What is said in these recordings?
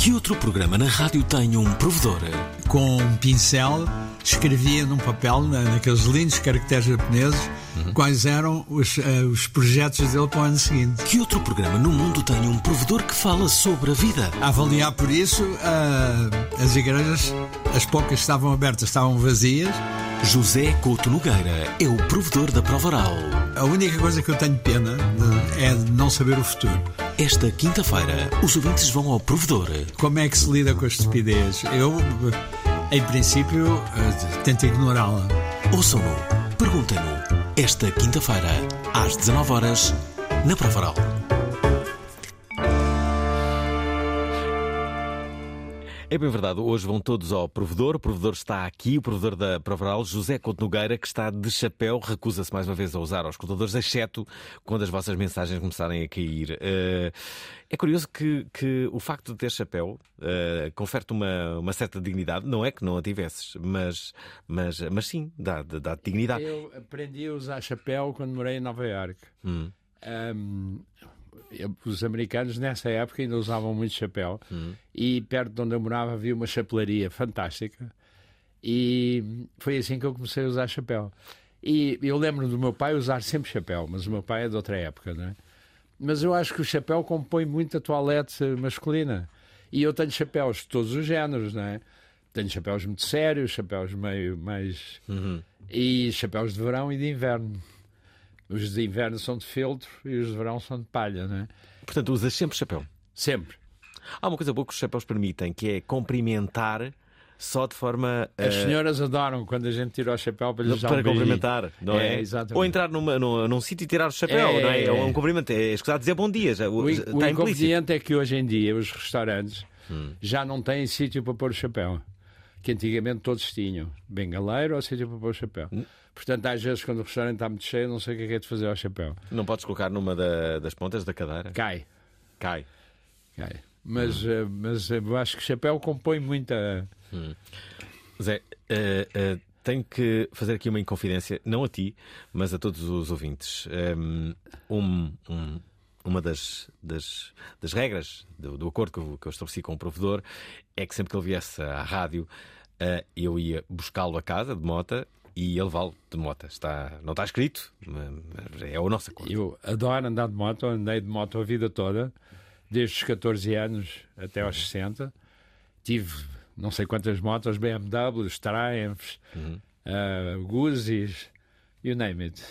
Que outro programa na rádio tem um provedor? com um pincel, escrevia num papel, na- naqueles lindos caracteres japoneses, quais eram os, eh, os projetos dele para o ano seguinte. Que outro programa no mundo tem um provedor que fala sobre a vida? A avaliar por isso, ah, as igrejas, as poucas estavam abertas, estavam vazias. José Couto Nogueira é o provedor da prova oral. A única coisa que eu tenho pena de- é de não saber o futuro. Esta quinta-feira, os ouvintes vão ao provedor. Como é que se lida com a estupidez? Eu, em princípio, eh, tento ignorá-la. Ouçam-no, perguntem-no. Esta quinta-feira, às 19 horas, na prova É bem verdade, hoje vão todos ao provedor. O provedor está aqui, o provedor da Provaral, José Couto Nogueira, que está de chapéu, recusa-se mais uma vez a usar aos escutadores, exceto quando as vossas mensagens começarem a cair. Eh, É curioso que, que o facto de ter chapéu eh, confere-te uma, uma certa dignidade. Não é que não a tivesses, mas, mas, mas sim, dá, dá dignidade. Eu aprendi a usar chapéu quando morei em Nova Iorque. Hum. Eu- os americanos nessa época ainda usavam muito chapéu e perto de onde eu morava havia uma chapelaria fantástica e foi assim que eu comecei a usar chapéu. E eu lembro do meu pai usar sempre chapéu, mas o meu pai é de outra época, não é? Mas eu acho que o chapéu compõe muito a toalete masculina. E eu tenho chapéus de todos os géneros, não é? Tenho chapéus muito sérios, chapéus meio mais. E chapéus de verão e de inverno. Os de inverno são de feltro e os de verão são de palha, não é? Portanto, usas sempre chapéu. Sempre. Há uma coisa boa que os chapéus permitem, que é cumprimentar só de forma. As eh, senhoras adoram quando a gente tira o chapéu para lhes dar um para cumprimentar, não é? É, exatamente. Ou entrar numa, num, num sítio e tirar o chapéu, É, não é? É um cumprimento, é escusado dizer bom dia, já, O, o está implícito. inconveniente é que hoje em dia os restaurantes Hum. já não têm sítio para pôr o chapéu. Que antigamente todos tinham. Bengaleiro ou sítio para pôr o chapéu. Hum. Portanto, às vezes, quando o restaurante está muito cheio, não sei o que é que é de fazer ao chapéu. Não podes colocar numa da- das pontas da cadeira? Cai. Cai. Cai. Mas, Hum. eh, mas eu acho que o chapéu compõe muita. Zé, eh, eh, tenho que fazer aqui uma inconfidência, não a ti, mas a todos os ouvintes. Um, um- uma das, das, das regras do, do acordo que eu, que eu estabeleci com o provedor é que sempre que ele viesse à rádio, eh, eu ia buscá-lo a casa de mota e ia levá-lo de mota. Está, não está escrito, mas é o nosso acordo. Eu adoro andar de moto, andei de moto a vida toda, desde os 14 anos até aos 60. Tive não sei quantas motos, BMWs, Triumphs, uh, Guzis, you name it.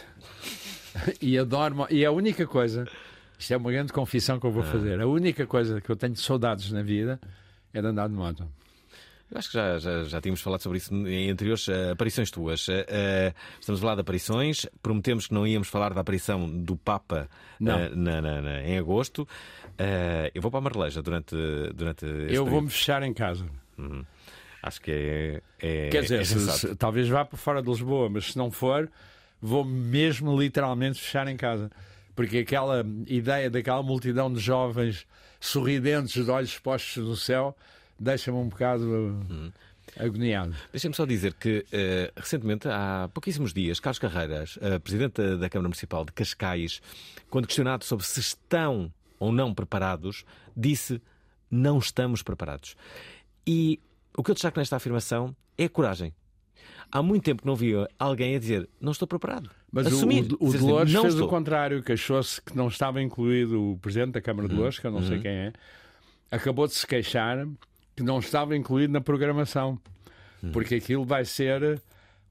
e adoro. E a única coisa, isto é uma grande confissão que eu vou fazer, a única coisa que eu tenho saudades na vida é de andar de moto. Eu acho que já, já, já tínhamos falado sobre isso em anteriores eh, aparições tuas. Eh, estamos a falar de aparições. Prometemos que não íamos falar da aparição do Papa eh, na- na- na- em agosto. Eu vou para a Marleja durante, durante eu vou-me fechar em casa. Acho que é. é Quer dizer, é se- se- talvez vá para fora de Lisboa, mas se não for, vou mesmo literalmente fechar em casa. Porque aquela ideia daquela multidão de jovens sorridentes, de olhos postos no céu, deixa-me um bocado uh, agoniado. Deixem-me só dizer que eh, recentemente, há pouquíssimos dias, Carlos Carreiras, eh, presidente da- da Câmara Municipal de Cascais, quando questionado sobre se estão ou não preparados, disse: não estamos preparados. E o que eu destaco nesta afirmação é a coragem. Há muito tempo que não via alguém a dizer: não estou preparado. Mas o- Assumir. o, o, Dolores não fez estou. o contrário, queixou-se que não estava incluído o presidente da Câmara de Dolores, que eu não sei quem é, acabou de se queixar que não estava incluído na programação. porque aquilo vai ser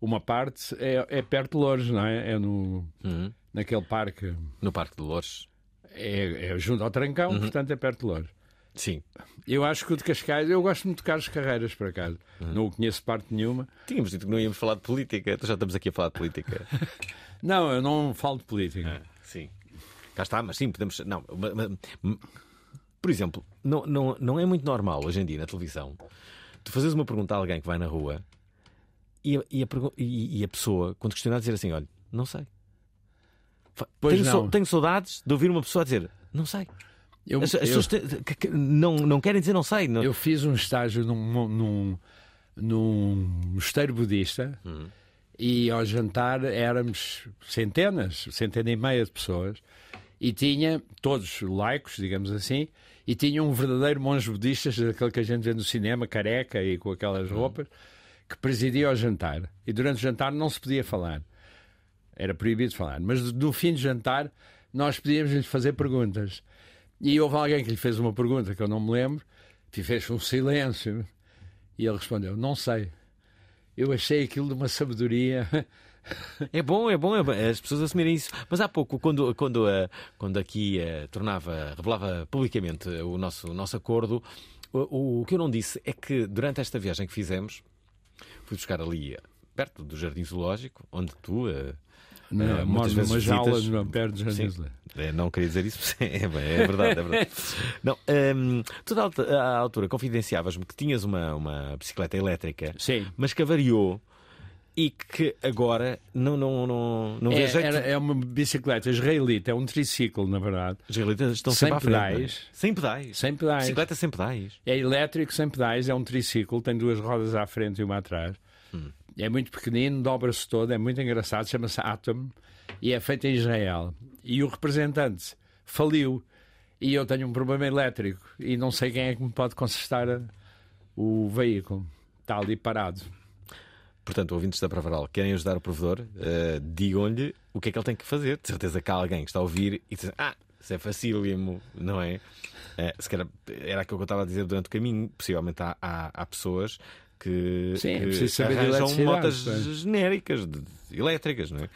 uma parte é, é perto de Lourdes, não é? É no Uhum. naquele parque No Parque de Lourdes. é, é junto ao Trancão, Uhum. portanto é perto de Lourdes. Sim. Eu acho que o de Cascais, eu gosto muito de Carlos Carreiras, por acaso. Uhum. Não o conheço parte nenhuma. Tínhamos dito que não íamos falar de política, então já estamos aqui a falar de política. Não, eu não falo de política. É, sim. Cá está, mas sim, podemos. Não, ma- ma- m- por exemplo, não, não, não é muito normal hoje em dia na televisão tu fazes uma pergunta a alguém que vai na rua e a, e a, e- a pessoa, quando questionar, dizer assim: olha, não sei. Pois tenho, não. tenho saudades de ouvir uma pessoa dizer não sei. Eu, As, as eu- pessoas que- não, não querem dizer não sei. Não... eu fiz um estágio num, num, num mosteiro budista e ao jantar éramos centenas, centena e meia de pessoas e tinha todos laicos, digamos assim, e tinha um verdadeiro monge budista, daquele que a gente vê no cinema, careca e com aquelas roupas, que presidia o jantar. E durante o jantar não se podia falar. Era proibido falar. Mas no fim do jantar nós podíamos lhe fazer perguntas. E houve alguém que lhe fez uma pergunta que eu não me lembro, e fez um silêncio. E ele respondeu: Não sei. Eu achei aquilo de uma sabedoria. É bom, é bom, é bom as pessoas assumirem isso. Mas há pouco, quando, quando, eh, quando aqui eh, tornava, revelava publicamente o nosso, o nosso acordo, o, o que eu não disse é que durante esta viagem que fizemos, fui buscar ali eh, perto do Jardim Zoológico, onde tu. Não, eh, moro muitas vezes jaula visitas. perto de. É, não queria dizer isso, é, bem, é verdade, é verdade. Não, ehm, tu, à altura, confidenciavas-me que tinhas uma, uma bicicleta elétrica, Sim. mas que avariou e que agora não, não, não, não É, jeito. era- é uma bicicleta israelita, é um triciclo, na verdade. Os israelitas estão Sem sempre à frente. não é? pedais. Sem pedais. Sem pedais. Bicicleta sem pedais. É elétrico, sem pedais, é um triciclo, tem duas rodas à frente e uma atrás. É muito pequenino, dobra-se todo, é muito engraçado, chama-se Atom e é feito em Israel. E o representante faliu e eu tenho um problema elétrico e não sei quem é que me pode consertar o veículo. Está ali parado. Portanto, ouvintes da Pravaral, querem ajudar o provedor, eh, digam-lhe o que é que ele tem que fazer. De certeza que há alguém que está a ouvir e diz: Ah, isso é facílimo, não é? Eh, se calhar era aquilo que eu estava a dizer durante o caminho. Possivelmente há, há, há pessoas que, Sim, é que de arranjam motas pois. genéricas, de- de- elétricas, não é?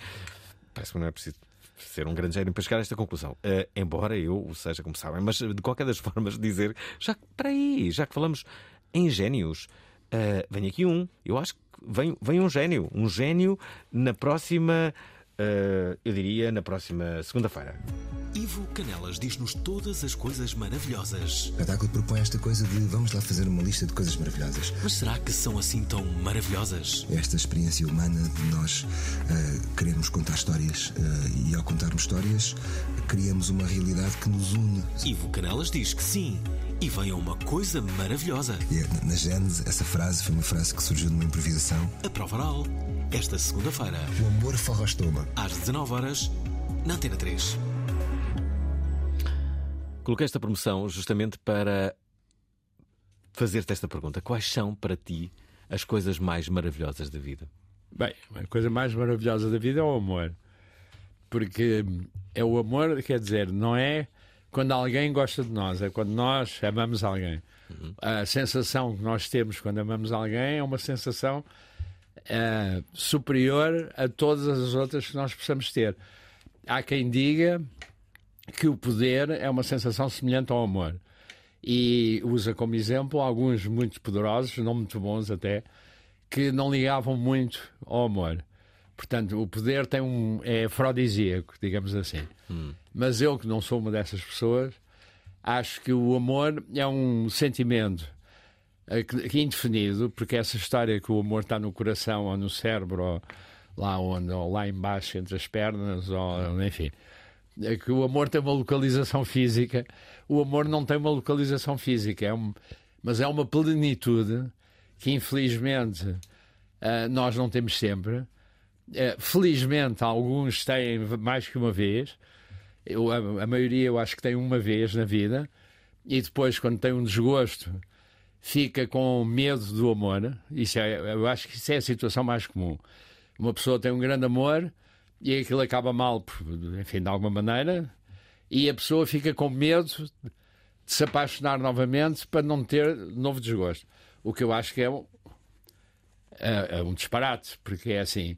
Parece que não é preciso ser um grande gênio para chegar a esta conclusão. Eh, embora eu o seja, como sabem, mas de qualquer das formas dizer, já que, para aí, já que falamos em génios, eh, vem aqui um. Eu acho que vem, vem um gênio. Um gênio na próxima, eu diria, na próxima segunda-feira. Ivo Canelas diz-nos todas as coisas maravilhosas. O espetáculo propõe esta coisa de vamos lá fazer uma lista de coisas maravilhosas. Mas será que são assim tão maravilhosas? Esta experiência humana de nós eh, querermos contar histórias eh, e ao contarmos histórias criamos uma realidade que nos une. Ivo Canelas diz que sim. E vem a uma coisa maravilhosa. E é, na- na Gênese, essa frase foi uma frase que surgiu numa improvisação. A prova oral. Esta segunda-feira, O amor estômago. às 19 horas na Antena 3. Coloquei esta promoção justamente para fazer-te esta pergunta: quais são para ti as coisas mais maravilhosas da vida? Bem, a coisa mais maravilhosa da vida é o amor. Porque é o amor, quer dizer, não é quando alguém gosta de nós, é quando nós amamos alguém. A sensação que nós temos quando amamos alguém é uma sensação eh, superior a todas as outras que nós possamos ter. Há quem diga que o poder é uma sensação semelhante ao amor. E usa como exemplo alguns muito poderosos, não muito bons até, que não ligavam muito ao amor. Portanto, o poder tem um, é afrodisíaco, digamos assim. Mas eu, que não sou uma dessas pessoas, acho que o amor é um sentimento eh, que, é indefinido, porque essa história que o amor está no coração ou no cérebro, ou lá onde, ou lá embaixo entre as pernas, ou enfim, é que o amor tem uma localização física, o amor não tem uma localização física, é um, mas é uma plenitude que infelizmente ah, nós não temos sempre. Eh, felizmente alguns têm mais que uma vez, eu, a, a maioria eu acho que tem uma vez na vida, e depois, quando tem um desgosto, fica com medo do amor. Isso é, eu acho que isso é a situação mais comum. Uma pessoa tem um grande amor e aquilo acaba mal, enfim, de alguma maneira, e a pessoa fica com medo de se apaixonar novamente para não ter novo desgosto. O que eu acho que é, um- é, é um disparate, porque é assim,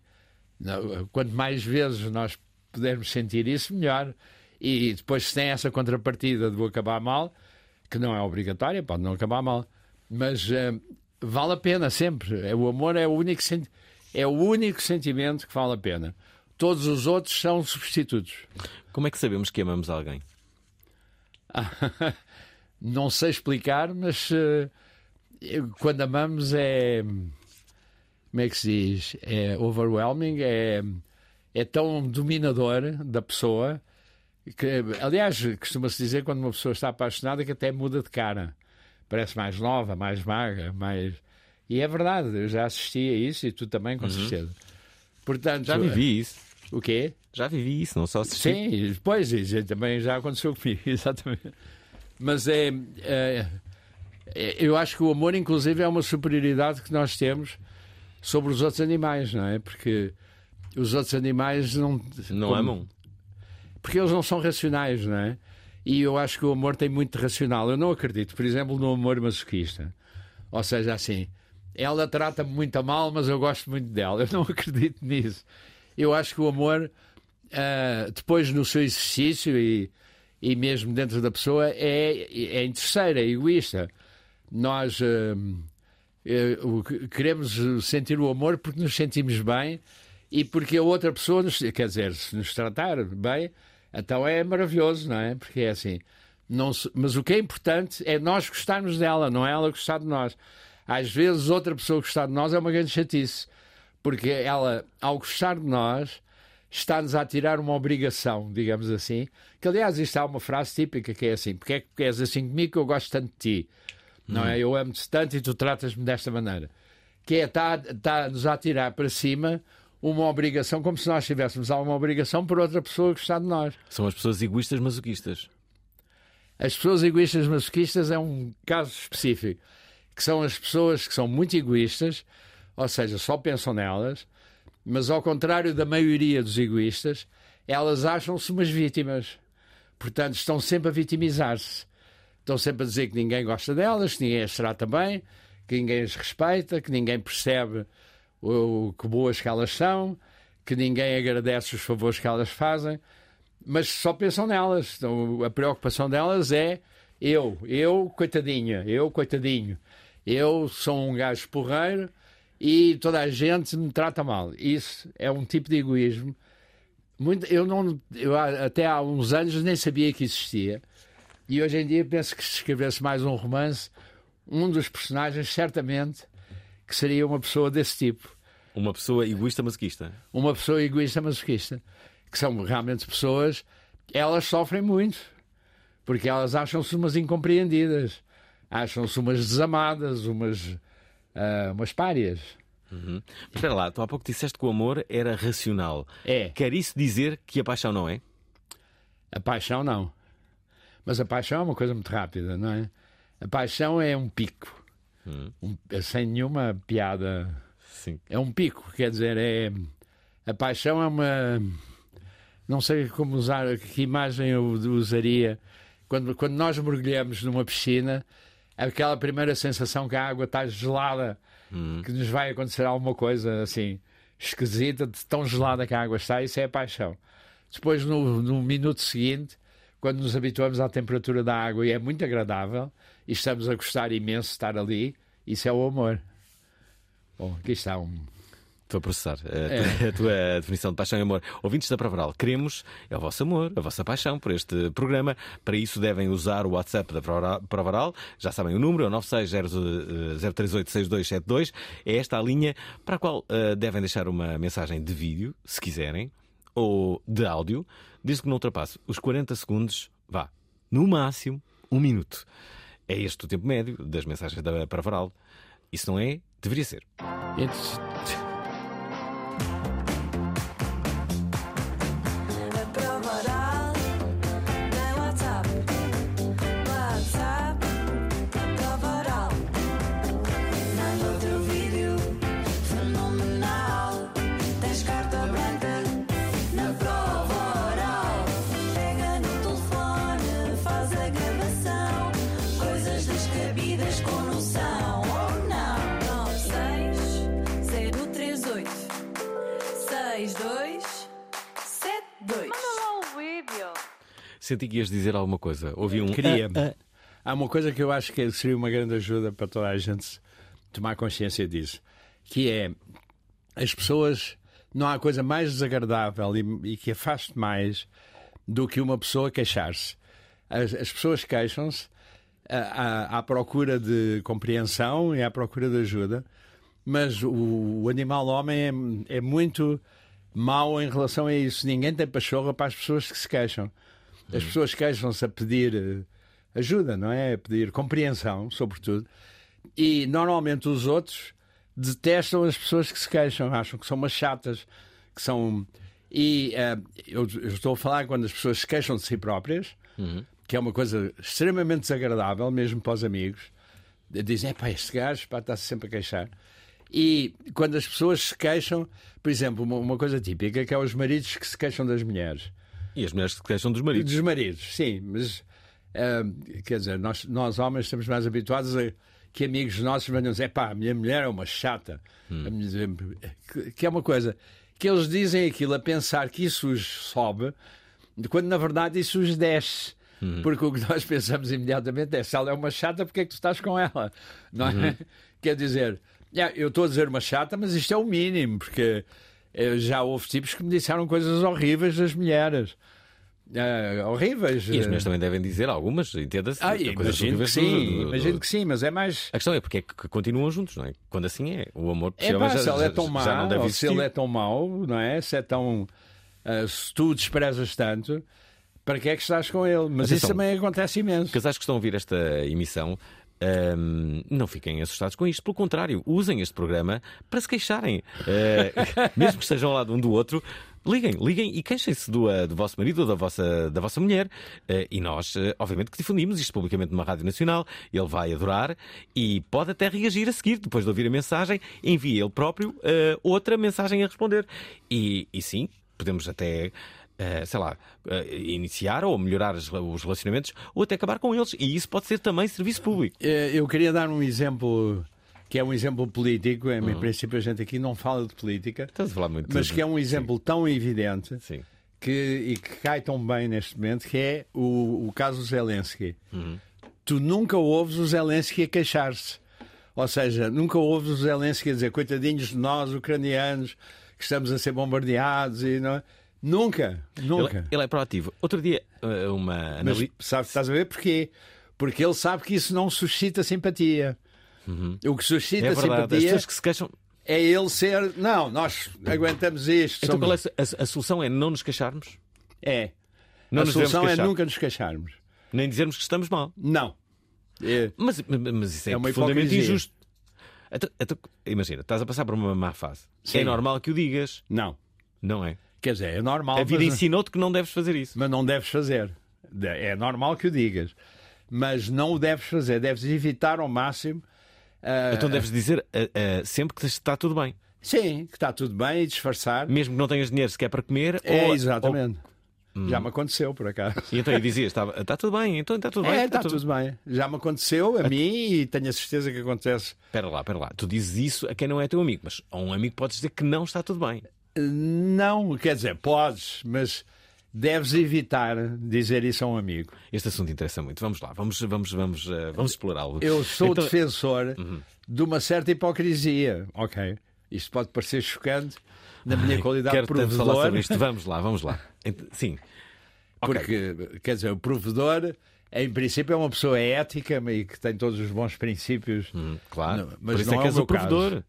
quanto mais vezes nós pudermos sentir isso, melhor. E depois se tem essa contrapartida de acabar mal, que não é obrigatória, pode não acabar mal, mas uh, vale a pena sempre. É, o amor é o único é o único sentimento que vale a pena. Todos os outros são substitutos. Como é que sabemos que amamos alguém? não sei explicar, mas uh, quando amamos é. Como é que se diz? É overwhelming, é, é tão dominador da pessoa que, aliás, costuma-se dizer quando uma pessoa está apaixonada que até muda de cara. Parece mais nova, mais magra, mais. E é verdade, eu já assisti a isso e tu também, com uhum. certeza. Portanto, já vivi isso. O quê? Já vivi isso, não só assisti. Sim, depois também já aconteceu comigo, exatamente. Mas é, é, é, Eu acho que o amor, inclusive, é uma superioridade que nós temos sobre os outros animais, não é? Porque os outros animais não. Não como, amam porque eles não são racionais, não é? E eu acho que o amor tem muito racional. Eu não acredito, por exemplo, no amor masoquista. Ou seja, assim, ela trata-me muito a mal, mas eu gosto muito dela. Eu não acredito nisso. Eu acho que o amor, uh, depois no seu exercício e, e mesmo dentro da pessoa, é, é interesseiro, é egoísta. Nós uh, uh, queremos sentir o amor porque nos sentimos bem e porque a outra pessoa, nos, quer dizer, se nos tratar bem, então é maravilhoso, não é? Porque é assim. Não se... Mas o que é importante é nós gostarmos dela, não é ela gostar de nós. Às vezes, outra pessoa gostar de nós é uma grande chatice, porque ela, ao gostar de nós, está-nos a tirar uma obrigação, digamos assim. Que, aliás, isto há uma frase típica que é assim: porque é que és assim comigo que eu gosto tanto de ti? Não hum. é? Eu amo-te tanto e tu tratas-me desta maneira. Que é, está-nos está a tirar para cima uma obrigação, como se nós tivéssemos alguma obrigação por outra pessoa gostar de nós. São as pessoas egoístas masoquistas. As pessoas egoístas masoquistas é um caso específico, que são as pessoas que são muito egoístas, ou seja, só pensam nelas, mas ao contrário da maioria dos egoístas, elas acham-se umas vítimas. Portanto, estão sempre a vitimizar-se. Estão sempre a dizer que ninguém gosta delas, que ninguém as trata bem, que ninguém as respeita, que ninguém percebe o, que boas que elas são, que ninguém agradece os favores que elas fazem, mas só pensam nelas. Então, a preocupação delas é eu, eu, coitadinha, eu, coitadinho. Eu sou um gajo porreiro e toda a gente me trata mal. Isso é um tipo de egoísmo. Muito, eu não, eu até há uns anos nem sabia que existia. E hoje em dia penso que se escrevesse mais um romance, um dos personagens certamente que seria uma pessoa desse tipo. Uma pessoa egoísta masoquista. Uma pessoa egoísta masoquista. Que são realmente pessoas. Elas sofrem muito. Porque elas acham-se umas incompreendidas. Acham-se umas desamadas, umas, uh, umas párias. Uhum. Espera lá, tu há pouco disseste que o amor era racional. É. Quer isso dizer que a paixão não é? A paixão não. Mas a paixão é uma coisa muito rápida, não é? A paixão é um pico. Uhum. Um, sem nenhuma piada Sim. É um pico, quer dizer, é a paixão é uma não sei como usar, que imagem eu usaria quando, quando nós mergulhamos numa piscina, aquela primeira sensação que a água está gelada, uhum. que nos vai acontecer alguma coisa assim esquisita, de tão gelada que a água está, isso é a paixão. Depois, no, no minuto seguinte, quando nos habituamos à temperatura da água e é muito agradável e estamos a gostar imenso de estar ali, isso é o amor. Bom, aqui está um. Estou a processar a, é. a, tua definição de paixão e amor. Ouvintes da Pravaral, queremos é o vosso amor, a vossa paixão por este programa. Para isso devem usar o WhatsApp da Pravaral. Já sabem o número, é o 960386272. É esta a linha para a qual uh, devem deixar uma mensagem de vídeo, se quiserem, ou de áudio, desde que não ultrapasse os 40 segundos, vá, no máximo, um minuto. É este o tempo médio das mensagens da Pravaral. Isso não é Deveria ser. It's Senti que ias dizer alguma coisa. Ouvi um. Queria. Ah, ah. Há uma coisa que eu acho que seria uma grande ajuda para toda a gente tomar consciência disso, que é as pessoas. Não há coisa mais desagradável e, e que afaste mais do que uma pessoa queixar-se. As, as pessoas queixam-se à, à- procura de compreensão e à procura de ajuda, mas o, o animal homem é, é muito mau em relação a isso. Ninguém tem pachorra para as pessoas que se queixam. As pessoas queixam-se a pedir eh, ajuda, não é? A pedir compreensão, sobretudo. E normalmente os outros detestam as pessoas que se queixam, acham que são umas chatas, que são. E eh, eu, eu estou a falar quando as pessoas se queixam de si próprias, que é uma coisa extremamente desagradável, mesmo para os amigos. Dizem, pá, este gajo está-se sempre a queixar. E quando as pessoas se queixam, por exemplo, uma, uma coisa típica que é os maridos que se queixam das mulheres. E as mulheres se queixam dos maridos. Dos maridos, sim, mas ah, quer dizer, nós, nós homens estamos mais habituados a que amigos nossos venham dizer, pá, a minha mulher é uma chata. A minha- que, que é uma coisa que eles dizem aquilo a pensar que isso os sobe, quando na verdade isso os desce. Porque o que nós pensamos imediatamente é se ela é uma chata, porque é que tu estás com ela? Não é? Quer dizer, é, eu estou a dizer uma chata, mas isto é o mínimo, porque eh, já houve tipos que me disseram coisas horríveis das mulheres. Eh, horríveis. E as eh. mulheres também devem dizer algumas, entenda-se. Ah, imagino que sim, do- do- do- imagino que sim, mas é mais. A questão é porque é que continuam juntos, não é? Quando assim é, o amor É pá, possivelmente se já, ele é já- tão já mau, não se ele é tão mau, não é? Se é tão. ah, se tu desprezas tanto, para que é que estás com ele? Mas isso Atenção. também acontece imenso. Casais que estão a ouvir esta emissão, hum, não fiquem assustados com isto. Pelo contrário, usem este programa para se queixarem. Eh, mesmo que estejam ao lado um do outro, liguem, liguem e queixem-se do, eh, do vosso marido ou da vossa, da vossa mulher. Eh, e nós, obviamente, que difundimos isto publicamente numa rádio nacional. Ele vai adorar e pode até reagir a seguir, depois de ouvir a mensagem, envia ele próprio outra mensagem a responder. E, e sim, podemos até. Eh, sei lá, eh, iniciar ou melhorar os os relacionamentos ou até acabar com eles. E isso pode ser também serviço público. Eh, Eu queria dar um exemplo que é um exemplo político. Em Uhum. princípio, a gente aqui não fala de política, mas que é um exemplo tão evidente Sim. que, e que cai tão bem neste momento, que é o, o caso Zelensky. Tu nunca ouves o Zelensky a queixar-se. Ou seja, nunca ouves o Zelensky a dizer coitadinhos de nós, ucranianos, que estamos a ser bombardeados e não é?" Nunca, nunca. Ele, ele é proativo. Outro dia, eh, uma Mas sabe, estás a ver porquê? Porque ele sabe que isso não suscita simpatia. O que suscita É verdade, as simpatia pessoas que se queixam. é ele ser. Não, nós aguentamos isto. Então, somos- é a, a- solução? É não nos queixarmos? É. Não a solução é nunca nos queixarmos. Nem dizermos que estamos mal. Não. É, Mas, mas isso é, É uma profundamente hipocrisia. injusto. Então- então, imagina, estás a passar por uma má fase. Sim. É normal que o digas. não. Não é? Quer dizer, é normal. A vida mas, ensinou-te que não deves fazer isso. mas não deves fazer. É normal que o digas. Mas não o deves fazer. Deves evitar ao máximo. ah, Então deves dizer eh, eh, sempre que está tudo bem. Sim, que está tudo bem e disfarçar. Mesmo que não tenhas dinheiro sequer para comer. É, ou- exatamente. Já me aconteceu, por acaso. ou- E então eu dizia, está, está tudo bem, então está tudo bem. É, está tudo bem. Já me aconteceu a mim e tenho a certeza que acontece. Espera lá, espera lá. Tu dizes isso a quem não é teu amigo, mas a um amigo podes dizer que não está tudo bem. Não, quer dizer, podes, mas deves evitar dizer isso a um amigo. Este assunto interessa muito. Vamos lá, vamos, vamos, vamos, eh, vamos explorá-lo. Eu sou Então- defensor de uma certa hipocrisia. Ok. Isto pode parecer chocante na minha qualidade Quero de tanto falar provedor. sobre isto. Vamos lá, vamos lá. Sim. Porque, quer dizer, o provedor, em princípio, é uma pessoa ética e que tem todos os bons princípios. Hum, claro. Mas Por isso não é é que o és meu o provedor. caso.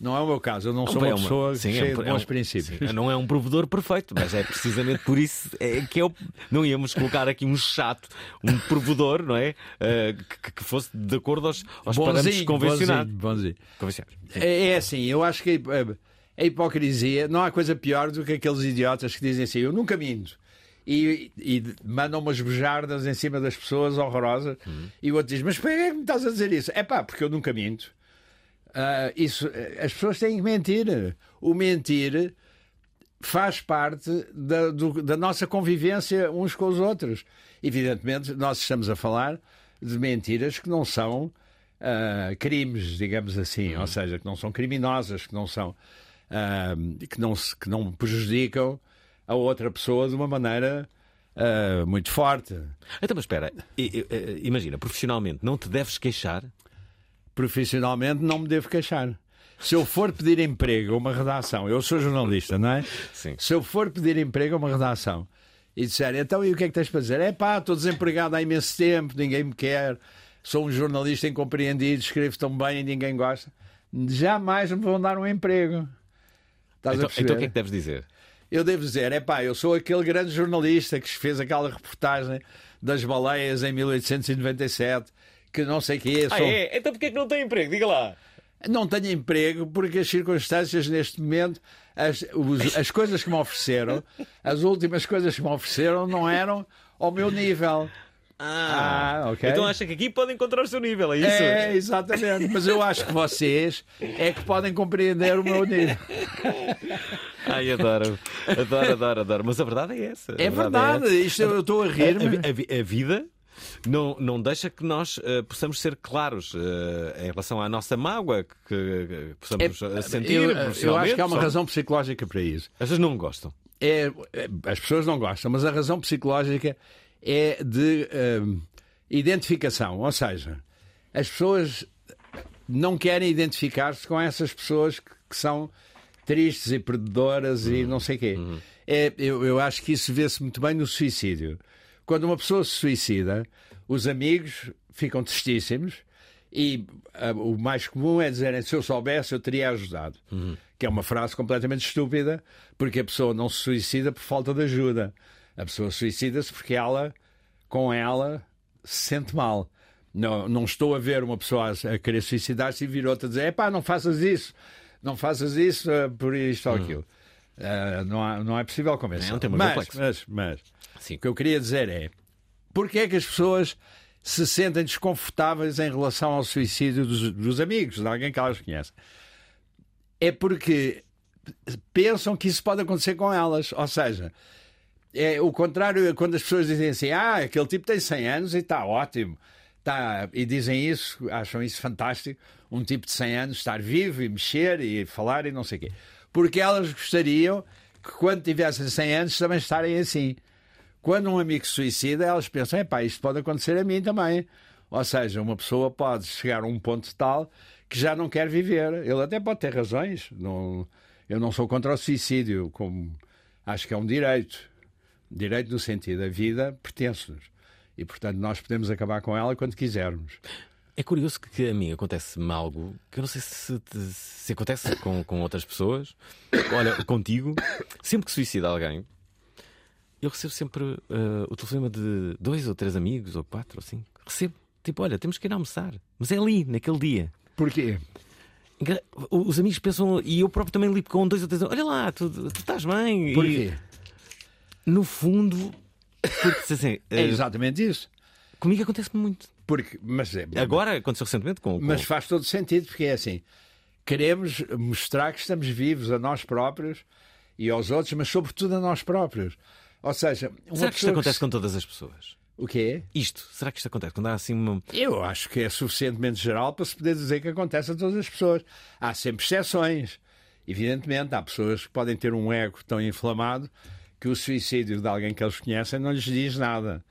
Não é o meu caso. Eu não Não, sou é uma pessoa sim, é cheia um- de é bons um- princípios. sim, não é um provedor perfeito, mas é precisamente por isso é que eu não íamos colocar aqui um chato, um provedor, não é? Eh, que, que fosse de acordo aos, aos parâmetros convencionados. bonzinho, bonzinho. É, é assim, eu acho que a, a hipocrisia não há coisa pior do que aqueles idiotas que dizem assim: eu nunca minto. E, e mandam umas bujardas em cima das pessoas horrorosas. E o outro diz: Mas por que é que me estás a dizer isso? É pá, porque eu nunca minto. Ah, isso, as pessoas têm que mentir. O mentir faz parte da, do- da nossa convivência uns com os outros. Evidentemente, nós estamos a falar de mentiras que não são ah, crimes, digamos assim, ou seja, que não são criminosas, que não são ah, que não, que não prejudicam a outra pessoa de uma maneira muito forte. Então, mas espera, i- imagina, profissionalmente, não te deves queixar? Profissionalmente não me devo queixar. Se eu for pedir emprego a uma redação, eu sou jornalista, não é? Sim. Se eu for pedir emprego a uma redação e disser, então e o que é que tens para dizer? É pá, estou desempregado há imenso tempo, ninguém me quer, sou um jornalista incompreendido, escrevo tão bem e ninguém gosta. Jamais me vão dar um emprego. Estás Então, então o que é que deves dizer? Eu devo dizer, é pá, eu sou aquele grande jornalista que fez aquela reportagem das baleias em 1897, que não sei o que Ah, é? Então porquê é que não tem emprego? Diga lá. Não tenho emprego porque as circunstâncias neste momento, as, os- as coisas que me ofereceram, as últimas coisas que me ofereceram não eram ao meu nível. Ah, ok. Então acha que aqui pode encontrar o seu nível, é isso? É, exatamente. Mas eu acho que vocês é que podem compreender o meu nível. Ai, adoro. Adoro, adoro, adoro. Mas a verdade é essa. A É verdade, isto eu estou a A, rir-me. a vi- a vida não, não deixa que nós eh, possamos ser claros eh, em relação à nossa mágoa, que, que possamos eh, sentir. Eu, eu acho que há uma só- razão psicológica para isso. As pessoas não gostam. é, é- as pessoas não gostam, mas a razão psicológica é de hum, identificação. Ou seja, as pessoas não querem identificar-se com essas pessoas que, que são tristes e perdedoras e não sei quê. É, eu, eu acho que isso vê-se muito bem no suicídio. Quando uma pessoa se suicida, os amigos ficam tristíssimos e ah, o mais comum é dizerem se eu soubesse eu teria ajudado. Que é uma frase completamente estúpida, porque a pessoa não se suicida por falta de ajuda. A pessoa suicida-se porque ela, com ela, se sente mal. Não, não estou a ver uma pessoa a, querer suicidar-se e vir outra a dizer: epá, não faças isso, não faças isso ah, por isto ou aquilo. Ah, não, há- não é possível convencer. É um tema mas, complexo. mas, mas, Sim. o que eu queria dizer é: porque é que as pessoas se sentem desconfortáveis em relação ao suicídio dos, dos amigos, de alguém que elas conhecem? É porque pensam que isso pode acontecer com elas. Ou seja, é o contrário é quando as pessoas dizem assim: ah, aquele tipo tem 100 anos e está ótimo. Tá, e dizem isso, acham isso fantástico. Um tipo de 100 anos estar vivo e mexer e falar e não sei o quê. Porque elas gostariam que quando tivessem 100 anos também estarem assim. Quando um amigo suicida, elas pensam: epá, isto pode acontecer a mim também. Ou seja, uma pessoa pode chegar a um ponto tal que já não quer viver. Ele até pode ter razões. Não, eu não sou contra o suicídio, como acho que é um direito. Direito no sentido, a vida pertence-nos. E, portanto, nós podemos acabar com ela quando quisermos. É curioso que, a mim acontece-me algo que eu não sei se, se acontece com, com outras pessoas. Olha, contigo, sempre que suicida alguém, eu recebo sempre eh, o telefonema de dois ou três amigos, ou quatro ou cinco. Recebo, tipo, olha, temos que ir almoçar. Mas é ali, naquele dia. Porquê? Os amigos pensam, e eu próprio também ligo com dois ou três. Olha lá, tu, tu estás bem. Porquê? E, no fundo, porque assim, É eh, exatamente isso. comigo acontece-me muito. Porque, mas, é, Agora aconteceu recentemente com. com... mas faz todo sentido, porque é assim: queremos mostrar que estamos vivos a nós próprios e aos outros, mas sobretudo a nós próprios. Ou seja, Será que isto acontece se- com todas as pessoas? O quê? Isto, será que isto acontece? Quando há assim uma. Eu acho que é suficientemente geral para se poder dizer que acontece a todas as pessoas. Há sempre exceções. Evidentemente, há pessoas que podem ter um ego tão inflamado que o suicídio de alguém que eles conhecem não lhes diz nada.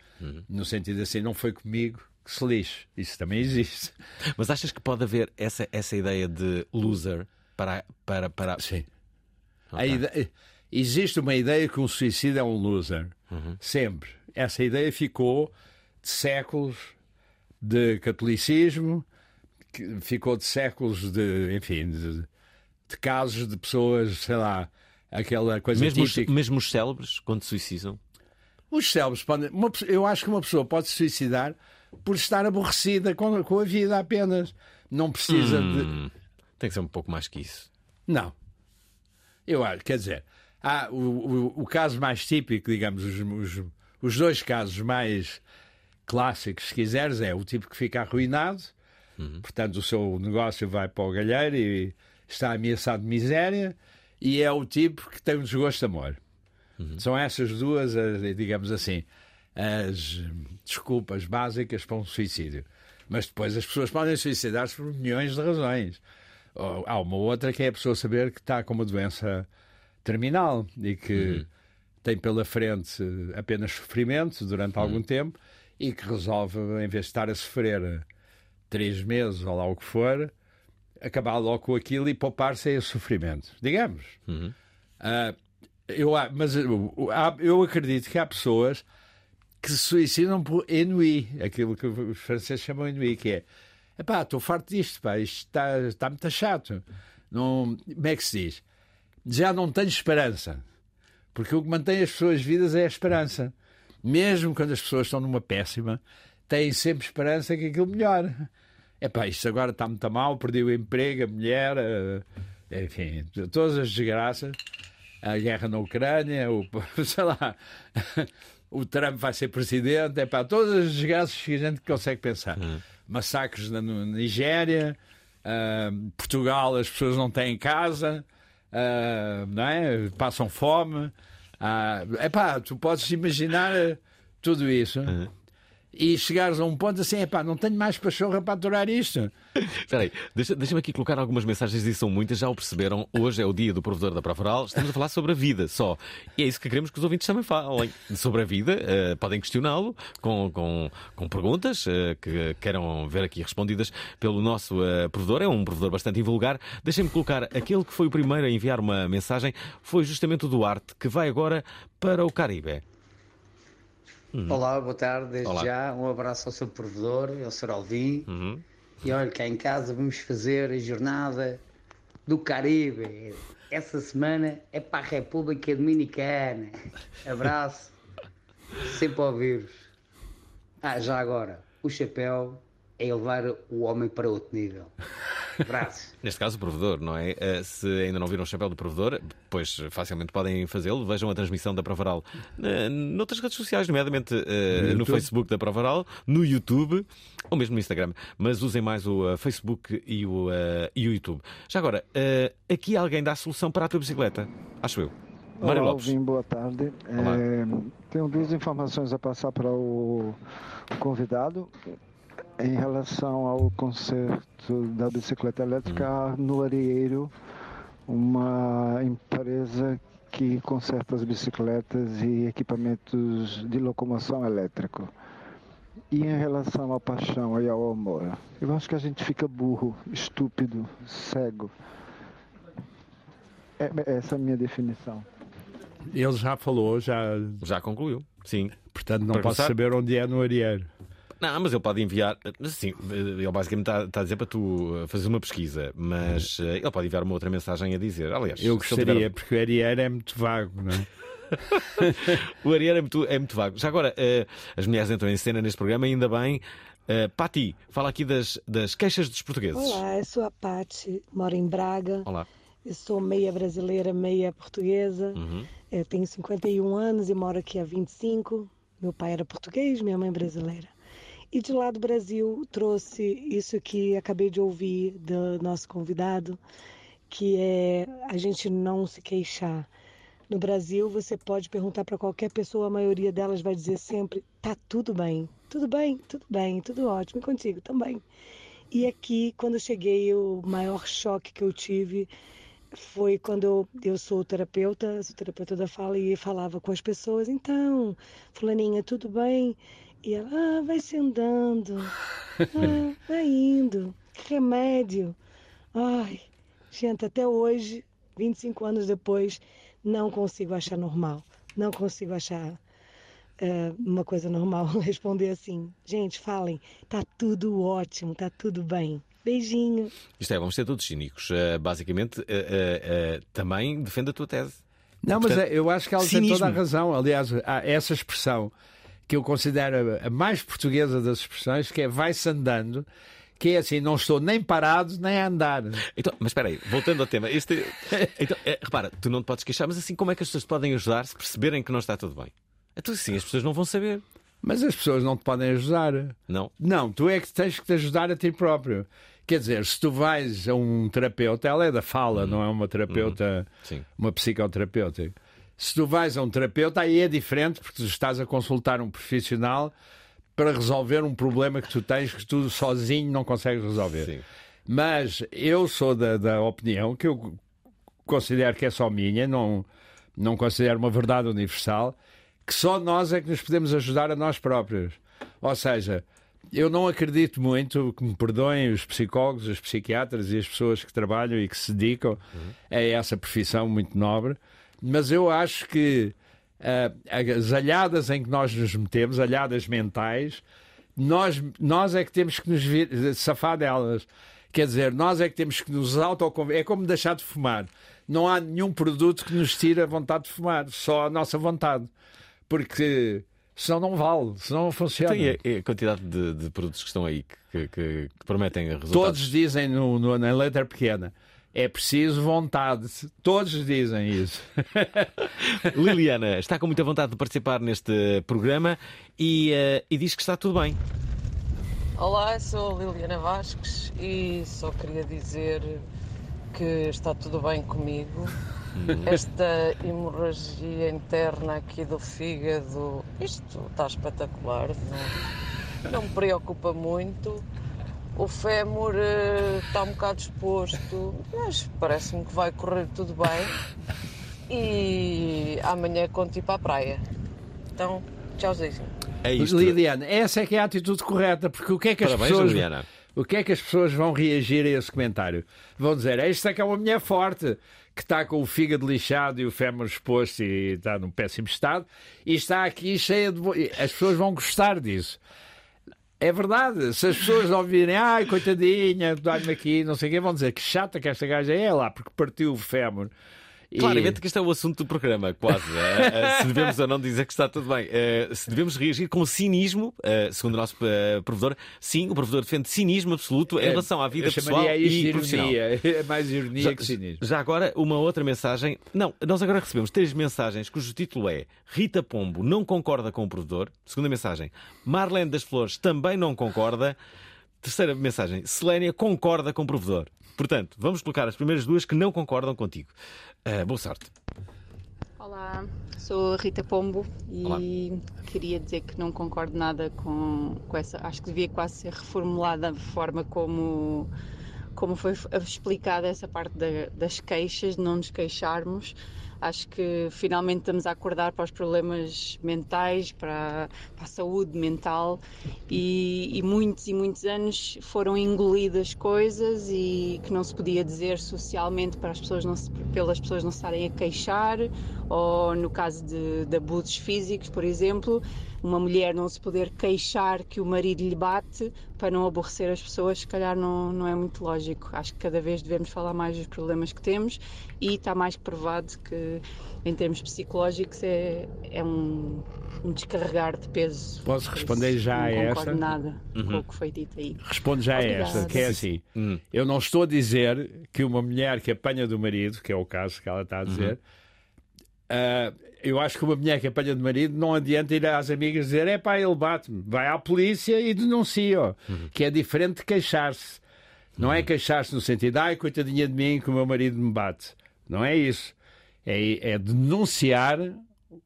No sentido assim, não foi comigo que se lixe. Isso também existe. Mas achas que pode haver essa, essa ideia de loser para. para, para... Sim. A ide- Existe uma ideia que um suicídio é um loser. Sempre. Essa ideia ficou de séculos de catolicismo, ficou de séculos de, enfim, de, de casos de pessoas, sei lá, aquela coisa Mesmo os, típica. mesmo os célebres, quando se suicidam. Os cérebros podem. uma eu acho que uma pessoa pode se suicidar por estar aborrecida com, com a vida apenas. Não precisa de. Hum, tem que ser um pouco mais que isso. Não. Eu acho, quer dizer, há o, o, o caso mais típico, digamos, os, os, os dois casos mais clássicos, se quiseres, é o tipo que fica arruinado, portanto o seu negócio vai para o galheiro e está ameaçado de miséria, e é o tipo que tem um desgosto de amor. São essas duas, as, digamos assim, as desculpas básicas para um suicídio. Mas depois as pessoas podem suicidar-se por milhões de razões. Há uma outra que é a pessoa saber que está com uma doença terminal e que tem pela frente apenas sofrimento durante algum tempo e que resolve, em vez de estar a sofrer três meses ou lá o que for, acabar logo com aquilo e poupar-se a esse sofrimento. Digamos. Ah, eu, a- mas eu, há- eu acredito que há pessoas que se suicidam por ennui, aquilo que os franceses chamam ennui, que é epá, estou farto disto, pá, isto está, está muito chato. Não, como é que se diz? Já não tenho esperança. Porque o que mantém as pessoas vidas é a esperança. Mesmo quando as pessoas estão numa péssima, têm sempre esperança que aquilo melhore. Epá, isto agora está muito mal, perdi o emprego, a mulher, enfim, todas as desgraças. A guerra na Ucrânia, o, sei lá, o Trump vai ser presidente, epá, todas as desgraças que a gente consegue pensar. Massacres na na Nigéria, ah, Portugal, as pessoas não têm casa, ah, não é? passam fome. Ah, epá, tu podes imaginar eh, tudo isso e chegares a um ponto assim, epá, não tenho mais pachorra para aturar isto. Espera aí, deixa- deixa-me aqui colocar algumas mensagens e são muitas, já o perceberam. Hoje é o dia do provedor da Provaral, estamos a falar sobre a vida só. E é isso que queremos que os ouvintes também falem sobre a vida. eh, podem questioná-lo com, com, com perguntas eh, que queiram ver aqui respondidas pelo nosso eh, provedor. É um provedor bastante invulgar. Deixem-me colocar aquele que foi o primeiro a enviar uma mensagem, foi justamente o Duarte, que vai agora para o Caribe. Olá, boa tarde. Desde Olá. já, um abraço ao seu provedor, ao Sr. Alvim. Uhum. E olha, cá em casa vamos fazer a jornada do Caribe. Essa semana é para a República Dominicana. Abraço. Sempre a ouvir-vos. Ah, já agora, o chapéu é elevar o homem para outro nível. Abraço. Neste caso, o provedor, não é? Eh, Se ainda não viram o chapéu do provedor, pois facilmente podem fazê-lo. Vejam a transmissão da Provaral eh, noutras redes sociais, nomeadamente eh, no, YouTube. Facebook da Provaral, no YouTube ou mesmo no Instagram. Mas usem mais o Facebook e o, e o YouTube. Já agora, aqui alguém dá a solução para a tua bicicleta, acho eu. Mário Olá, Lopes. Alvim, boa tarde. Olá. É, tenho duas informações a passar para o, o convidado. Em relação ao concerto da bicicleta elétrica no Arieiro, uma empresa que conserta as bicicletas e equipamentos de locomoção elétrico. E em relação à paixão e ao amor, eu acho que a gente fica burro, estúpido, cego. É, essa é a minha definição. Ele já falou, já, Já concluiu, sim. portanto não Para posso começar- saber onde é no Arieiro. Não, mas ele pode enviar. Assim, ele basicamente está, está a dizer para tu eh, fazer uma pesquisa, mas eh, ele pode enviar uma outra mensagem a dizer. Aliás, Eu ele tiver- gostaria, porque o Arieiro é muito vago, não é? O Ariel é muito, é muito vago. Já agora, eh, as mulheres entram em cena neste programa, ainda bem. Uh, Pati, fala aqui das, das queixas dos portugueses. Olá, eu sou a Pati, moro em Braga. Olá. Eu sou meia brasileira, meia portuguesa. Uhum. Eu tenho 51 anos e moro aqui há 25. Meu pai era português, minha mãe brasileira. E de lá do Brasil trouxe isso que acabei de ouvir do nosso convidado, que é a gente não se queixar. No Brasil, você pode perguntar para qualquer pessoa, a maioria delas vai dizer sempre: tá tudo bem, tudo bem, tudo bem, tudo ótimo, e contigo também. E aqui, quando eu cheguei, o maior choque que eu tive foi quando eu, eu sou terapeuta, sou terapeuta da fala e falava com as pessoas, então, fulaninha, tudo bem? E ela, ah, vai se andando, ah, vai indo, que remédio. Ai, gente, até hoje, 25 anos depois, não consigo achar normal, não consigo achar é, uma coisa normal responder assim, gente, falem, tá tudo ótimo, tá tudo bem. Beijinho. Isto é, vamos ser todos cínicos. Uh, basicamente, uh, uh, também defende a tua tese. Não, mas Portanto, é- eu acho que ela cinismo. tem toda a razão. Aliás, essa expressão que eu considero a- mais portuguesa das expressões, que é vai-se andando, que é assim, não estou nem parado nem a andar. Então, mas espera aí, voltando ao tema. Este... Então, é, repara, tu não te podes queixar, mas assim, como é que as pessoas te podem ajudar se perceberem que não está tudo bem? Então, assim, as pessoas não vão saber. Mas as pessoas não te podem ajudar. Não. Não, tu é que tens que te ajudar a ti próprio. Quer dizer, se tu vais a um terapeuta, ela é da fala, não é uma terapeuta, Sim. uma psicoterapeuta. Se tu vais a um terapeuta, aí é diferente, porque tu estás a consultar um profissional para resolver um problema que tu tens que tu sozinho não consegues resolver. Sim. Mas eu sou da, da opinião que eu considero que é só minha, não, não considero uma verdade universal, que só nós é que nos podemos ajudar a nós próprios. Ou seja, eu não acredito muito, que me perdoem os psicólogos, os psiquiatras e as pessoas que trabalham e que se dedicam a essa profissão muito nobre, mas eu acho que uh, as alhadas em que nós nos metemos, alhadas mentais, nós, nós é que temos que nos vir, safar delas. Quer dizer, nós é que temos que nos autoconvencer. É como deixar de fumar. Não há nenhum produto que nos tire a vontade de fumar, só a nossa vontade. Porque senão não vale, senão não funciona. Tem a, a quantidade de, de, produtos que estão aí que, que, que prometem resultados. Todos dizem no, no, na letra pequena. É preciso vontade. Todos dizem isso. Liliana está com muita vontade de participar neste programa e, uh, e diz que está tudo bem. Olá, sou Liliana Vasques e só queria dizer que está tudo bem comigo. Uhum. Esta hemorragia interna aqui do fígado, isto está espetacular, não, não me preocupa muito. O fémur uh, está um bocado exposto, mas parece-me que vai correr tudo bem. E amanhã conto ir para a praia. Então, tchauzinho. É isto. Liliana, essa é que é a atitude correta, porque o que é que Parabéns, as pessoas. Liliana. O que é que as pessoas vão reagir a esse comentário? Vão dizer, esta é que é uma mulher forte, que está com o fígado lixado e o fémur exposto e está num péssimo estado, e está aqui cheia de. As pessoas vão gostar disso. É verdade. Se as pessoas ouvirem, ai, coitadinha, dá-me aqui, não sei o quê, vão dizer que chata que esta gaja é lá, porque partiu o fémur. Claramente que este é o assunto do programa, quase. uh, se devemos ou não dizer que está tudo bem. Uh, se devemos reagir com cinismo, uh, segundo o nosso provedor, sim, o provedor defende cinismo absoluto em é, relação à vida pessoal e profissional. É mais ironia já, que cinismo. Já agora, uma outra mensagem. Não, nós agora recebemos três mensagens cujo título é Rita Pombo não concorda com o provedor. Segunda mensagem, Marlene das Flores também não concorda. Terceira mensagem, Selênia concorda com o provedor. Portanto, vamos colocar as primeiras duas que não concordam contigo. Uh, boa sorte. Olá, sou a Rita Pombo e Olá. queria dizer que não concordo nada com, com essa. Acho que devia quase ser reformulada a forma como, como foi explicada essa parte da, das queixas, de não nos queixarmos Acho que finalmente estamos a acordar para os problemas mentais, para, para a saúde mental. E, e, muitos e muitos anos foram engolidas coisas e que não se podia dizer socialmente para as pessoas não se, pelas pessoas não estarem a queixar. Ou no caso de, de abusos físicos, por exemplo, uma mulher não se poder queixar que o marido lhe bate para não aborrecer as pessoas, se calhar não, não é muito lógico. Acho que cada vez devemos falar mais dos problemas que temos e está mais que provado que, em termos psicológicos, é, é um, um descarregar de peso. Posso responder já a esta? Não nada uhum. com o que foi dito aí. Responde já Obrigada. a esta, que é assim. Uhum. Eu não estou a dizer que uma mulher que apanha do marido, que é o caso que ela está a dizer, uhum. uh, eu acho que uma mulher que apanha de marido não adianta ir às amigas dizer é pá, ele bate-me. Vai à polícia e denuncia, uhum. que é diferente de queixar-se. Não é uhum. queixar-se no sentido, ai, coitadinha de mim que o meu marido me bate. Não é isso. É, é denunciar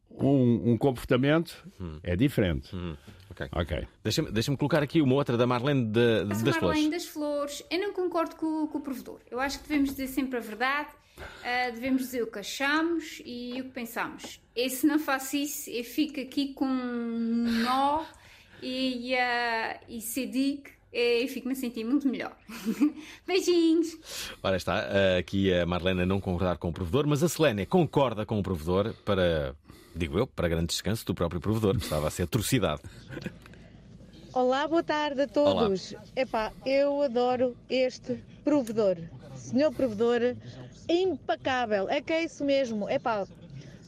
um, um comportamento, uhum. é diferente. Ok. okay. Deixa-me deixa colocar aqui uma outra da Marlene de, de, das Marlene Flores. Marlene das Flores, eu não concordo com, com o provedor. Eu acho que devemos dizer sempre a verdade Uh, devemos dizer o que achamos e o que pensamos. E se não faço isso, eu fico aqui com um nó e, uh, e se digo e fico-me a sentir muito melhor. Beijinhos! Ora está, aqui a Marlena não concordar com o provedor, mas a Selene concorda com o provedor para, digo eu, para grande descanso do próprio provedor, que estava a ser atrocidade. Olá, boa tarde a todos. Olá. Epá, eu adoro este provedor. Senhor provedor, impecável. É que é isso mesmo. É pá,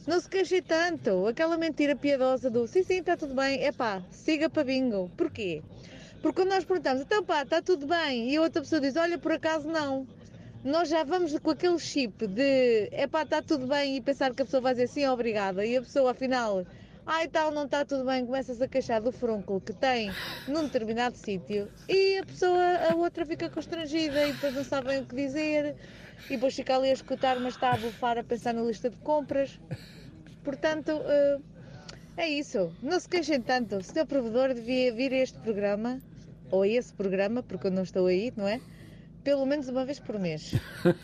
não se queixe tanto. Aquela mentira piedosa do sim, sim, está tudo bem. É pá, siga para bingo. Porquê? Porque quando nós perguntamos, então pá, está tudo bem, e a outra pessoa diz, olha, por acaso não. Nós já vamos com aquele chip de, é pá, está tudo bem, e pensar que a pessoa vai dizer sim, obrigada, e a pessoa afinal, ai tal, não está tudo bem, começa-se a queixar do frúnculo que tem num determinado sítio, e a pessoa, a outra fica constrangida e depois não sabe bem o que dizer e depois fica ali a escutar, mas está a bufar a pensar na lista de compras. Portanto, uh, é isso. Não se queixem tanto. O senhor provedor devia vir a este programa, ou a esse programa, porque eu não estou aí, não é? Pelo menos uma vez por mês.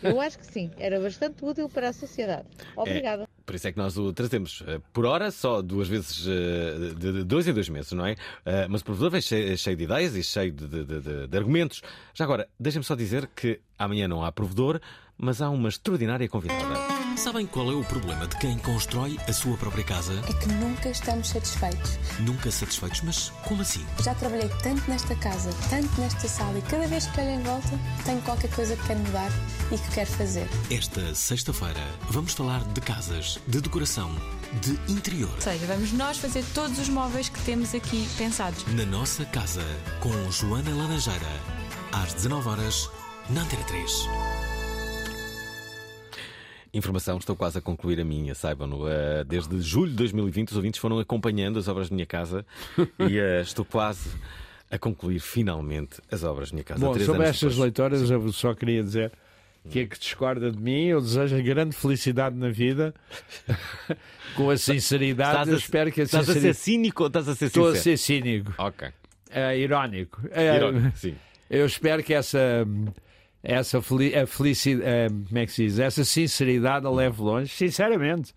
Eu acho que sim. Era bastante útil para a sociedade. Obrigada. É Por isso é que nós o trazemos eh, por hora, só duas vezes, eh, de dois em dois meses, não é? Eh, Mas o provedor vem cheio, cheio de ideias e cheio de, de- de- de argumentos. Já agora, deixem-me só dizer que amanhã não há provedor, mas há uma extraordinária convidada. Sabem qual é o problema de quem constrói a sua própria casa? É que nunca estamos satisfeitos. Nunca satisfeitos, mas como assim? Já trabalhei tanto nesta casa, tanto nesta sala e cada vez que olho em volta tenho qualquer coisa que quero mudar e que quero fazer. Esta sexta-feira vamos falar de casas, de decoração, de interior. Ou seja, vamos nós fazer todos os móveis que temos aqui pensados. Na nossa casa, com Joana Laranjeira, às 19 horas na Antena 3. Informação, estou quase a concluir a minha, saibam-no. Eh, Desde julho de 2020, os ouvintes foram acompanhando as obras da minha casa e eh, estou quase a concluir finalmente as obras da minha casa. Bom, sobre estas leitoras, eu só queria dizer que é que discorda de mim. Eu desejo grande felicidade na vida, com a sinceridade. Estás a- eu espero que a estás a ser cínico ou estás a ser Estou a sincero? ser cínico. Ok. É, irónico. É, Irónico, sim. Eu espero que essa. Essa feli a felicidade, como é que se diz? Essa sinceridade a leve longe, sinceramente,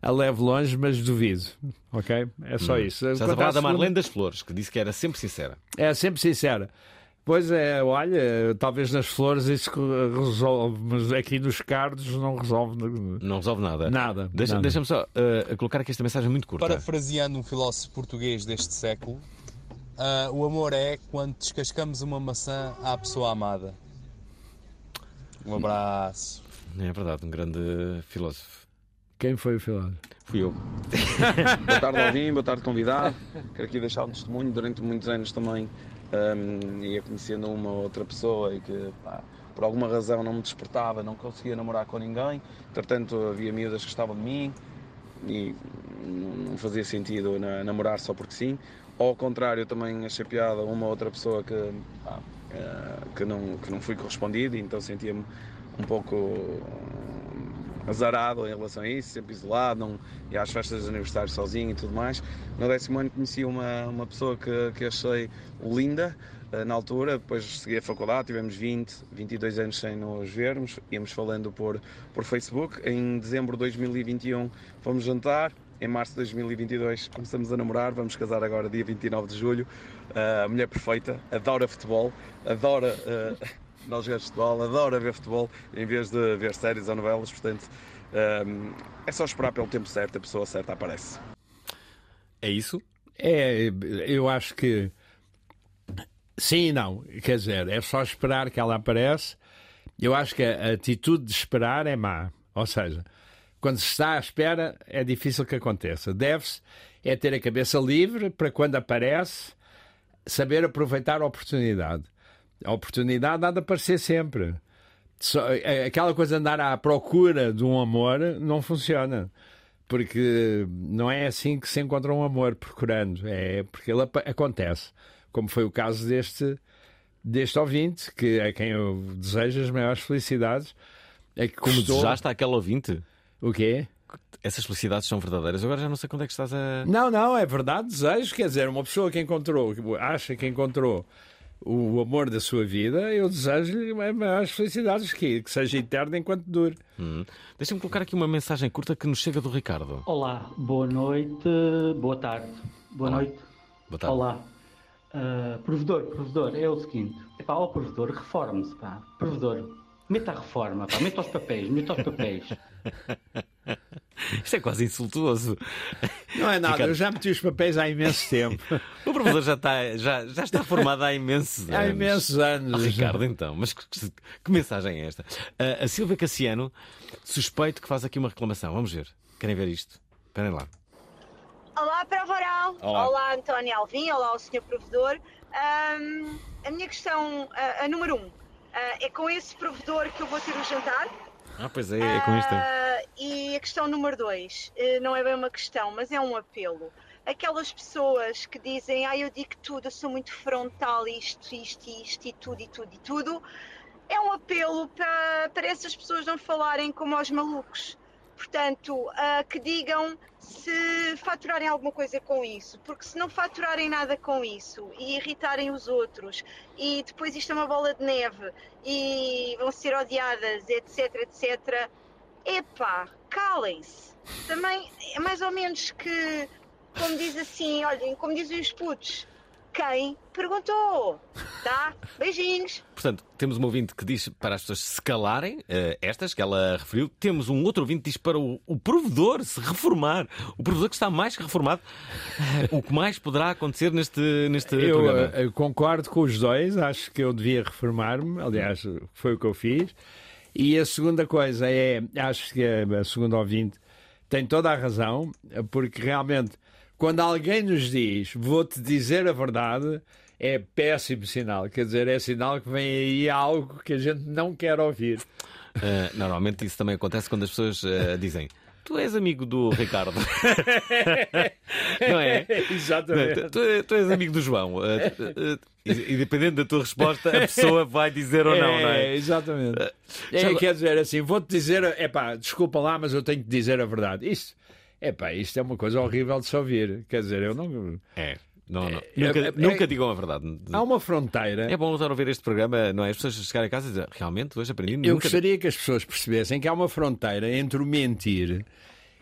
a leve longe, mas duvido. Ok? É só Hum. isso. Estás a Quanto à falar da segunda- Marlene das Flores, que disse que era sempre sincera. é sempre sincera. Pois é, olha, talvez nas flores isso resolve, mas aqui nos cardos não resolve Não resolve nada. nada. Deixa-. Deixa-me só eh, colocar aqui esta mensagem muito curta. Parafraseando um filósofo português deste século, ah, o amor é quando descascamos uma maçã à pessoa amada. Um abraço. É verdade, um grande filósofo. Quem foi o filósofo? Fui eu. boa tarde, Alvin, boa tarde, convidado. Quero aqui deixar um testemunho. Durante muitos anos também hum, ia conhecendo uma ou outra pessoa e que, pá, por alguma razão, não me despertava, não conseguia namorar com ninguém. Entretanto, havia miúdas que gostavam de mim e não fazia sentido na- namorar só porque sim. Ou ao contrário, também achei piada uma ou outra pessoa que, pá, que, não, que não fui correspondido então sentia-me um pouco hum, azarado em relação a isso, sempre isolado, não ia às festas de aniversário sozinho e tudo mais. No décimo ano conheci uma, uma pessoa que, que achei linda eh, na altura, depois segui a faculdade, tivemos 20, 22 anos sem nos vermos, íamos falando por, por Facebook. Em dezembro de 2021 fomos jantar, em março de 2022 começamos a namorar, vamos casar agora dia 29 de julho. Eh, a mulher perfeita, adora futebol, adora eh, nós jogamos futebol, adora ver futebol em vez de ver séries ou novelas, portanto eh, é só esperar pelo tempo certo, a pessoa certa aparece. É isso? É, eu acho que sim e não. Quer dizer, é só esperar que ela aparece. Eu acho que a atitude de esperar é má. Ou seja, quando se está à espera, é difícil que aconteça. Deve-se é ter a cabeça livre para quando aparece saber aproveitar a oportunidade. A oportunidade há de aparecer sempre. Só- é- aquela coisa de andar à procura de um amor não funciona. Porque não é assim que se encontra um amor procurando. É porque ele acontece. Como foi o caso deste, deste ouvinte, que a quem eu desejo as maiores felicidades. É que Como custou- desejaste àquele ouvinte? O quê? Essas felicidades são verdadeiras. Agora já não sei quando é que estás a. Não, não, é verdade, desejo. Quer dizer, uma pessoa que encontrou, que acha que encontrou o amor da sua vida, eu desejo-lhe as maiores felicidades, que, que seja eterno enquanto dure. Hum. Deixa-me colocar aqui uma mensagem curta que nos chega do Ricardo. Olá, boa noite, boa tarde. Boa Olá. noite. Boa tarde. Olá. Ah, provedor, provedor, é o seguinte. Epá, ó provedor, reforme-se, pá. Provedor, meta a reforma, pá. Meta os papéis, meta os papéis. Isto é quase insultuoso. Não é nada, Ricardo, eu já meti os papéis há imenso tempo. O professor já está, já, já está formado há imensos anos. Há imensos anos. Ah, Ricardo, então, mas que, que mensagem é esta? Ah, a Silvia Cassiano, suspeito que faz aqui uma reclamação. Vamos ver. Querem ver isto? Esperem lá. Olá, Prova Oral. Olá. António Alvim. Olá, o Sr. Provedor. Ahm, a minha questão, a, a número um, ah, é com esse provedor que eu vou ter o jantar? Ah, pois é, é com isto. Ah, e a questão número dois, eh, não é bem uma questão, mas é um apelo. Aquelas pessoas que dizem, ah, eu digo tudo, eu sou muito frontal, isto, isto, isto, e tudo, e tudo, e tudo, é um apelo para, para essas pessoas não falarem como aos malucos. Portanto, ah, que digam se faturarem alguma coisa com isso, porque se não faturarem nada com isso e irritarem os outros, e depois isto é uma bola de neve e vão ser odiadas, etc, etc, epá, calem-se. Também é mais ou menos que, como diz assim, olhem, como dizem os putos, quem perguntou? Tá? Beijinhos. Portanto, temos um ouvinte que diz para as pessoas se calarem, eh, estas que ela referiu. Temos um outro ouvinte que diz para o, o provedor se reformar. O provedor que está mais que reformado. O que mais poderá acontecer neste, neste Eu, programa? eh, concordo com os dois, acho que eu devia reformar-me, aliás, foi o que eu fiz. E a segunda coisa é, acho que a a segunda ouvinte tem toda a razão, porque realmente, quando alguém nos diz vou-te dizer a verdade, é péssimo sinal. Quer dizer, é sinal que vem aí algo que a gente não quer ouvir. Eh, normalmente isso também acontece quando as pessoas eh, dizem. Tu és amigo do Ricardo. não é? Exatamente. Não, tu, tu és amigo do João. Eh, e, e dependendo da tua resposta, a pessoa vai dizer ou não, não é? Exatamente. É, quer dizer assim, vou-te dizer, é pá, desculpa lá, mas eu tenho que dizer a verdade. Isto, é pá, isto é uma coisa horrível de se ouvir. Quer dizer, eu não. É. Não, não. É, nunca, é, é- nunca digam a verdade. Há uma fronteira. É bom voltar a ouvir este programa, não é? As pessoas chegarem a casa e dizer realmente hoje aprendi. Eu nunca... gostaria que as pessoas percebessem que há uma fronteira entre o mentir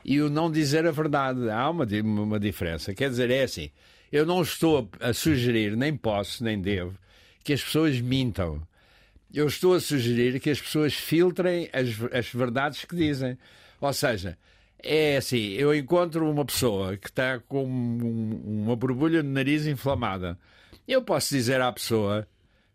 e o não dizer a verdade. Há uma, uma diferença. Quer dizer, é assim: eu não estou a sugerir, nem posso, nem devo, que as pessoas mintam. Eu estou a sugerir que as pessoas filtrem as, as verdades que dizem. Ou seja, é assim: eu encontro uma pessoa que está com um- uma borbulha no nariz inflamada. Eu posso dizer à pessoa.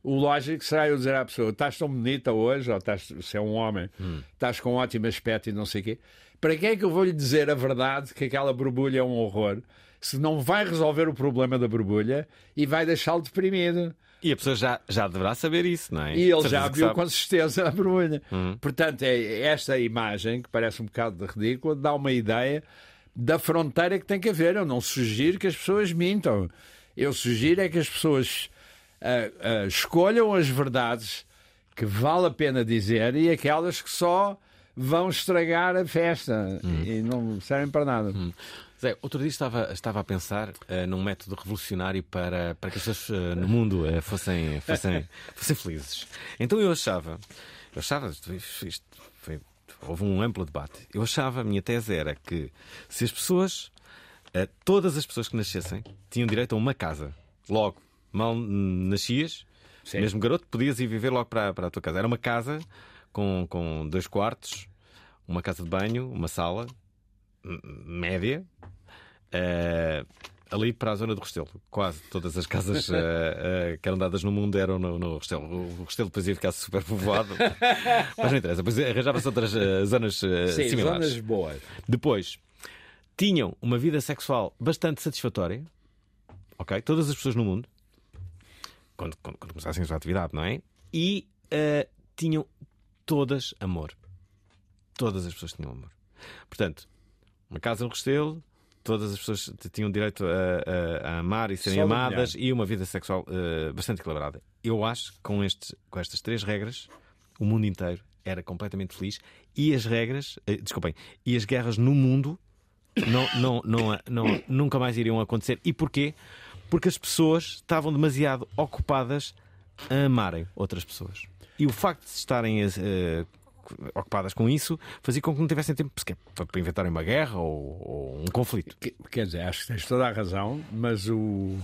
O lógico será eu dizer à pessoa: estás tão bonita hoje, ou estás, se é um homem, estás com um ótimo aspecto e não sei o quê. Para quem é que eu vou lhe dizer a verdade que aquela borbulha é um horror? Se não vai resolver o problema da borbulha e vai deixá-lo deprimido. E a pessoa já, já deverá saber isso, não é? E ele já viu com certeza a borbulha. Uhum. Portanto, é esta imagem, que parece um bocado ridícula, dá uma ideia da fronteira que tem que haver. Eu não sugiro que as pessoas mintam. Eu sugiro é que as pessoas ah, ah, escolham as verdades que vale a pena dizer e aquelas que só vão estragar a festa e não servem para nada. Zé, outro dia estava, estava a pensar eh, num método revolucionário para, para que as pessoas eh, no mundo eh, fossem, fossem, fossem felizes. Então eu achava, eu achava, isto, foi- houve um amplo debate. Eu achava, a minha tese era que se as pessoas, todas as pessoas que nascessem, tinham direito a uma casa, logo, mal nascias, mesmo garoto, podias ir viver logo para, para a tua casa. Era uma casa com, com dois quartos, uma casa de banho, uma sala, média, eh, ali para a zona do Restelo. Quase todas as casas eh, eh, que eram dadas no mundo eram no, no Restelo. O Restelo depois ia ficar super povoado. Mas não interessa. Depois arranjava-se outras zonas Sim, similares. zonas boas. Depois, tinham uma vida sexual bastante satisfatória. Ok? Todas as pessoas no mundo. Quando, quando, quando começassem a sua atividade, não é? E tinham todas amor. Todas as pessoas tinham amor. Portanto, uma casa no Restelo, todas as pessoas tinham direito a, a- a amar e serem Só amadas e uma vida sexual eh, bastante equilibrada. Eu acho que com, estes, com estas três regras, o mundo inteiro era completamente feliz e as regras, eh, desculpem, e as guerras no mundo não, não, não, não- nunca mais iriam acontecer. E porquê? Porque as pessoas estavam demasiado ocupadas a amarem outras pessoas. E o facto de estarem eh, ocupadas com isso fazia com que não tivessem tempo sequer para inventarem uma guerra ou, ou um conflito. Que- Quer dizer, acho que tens toda a razão, mas o,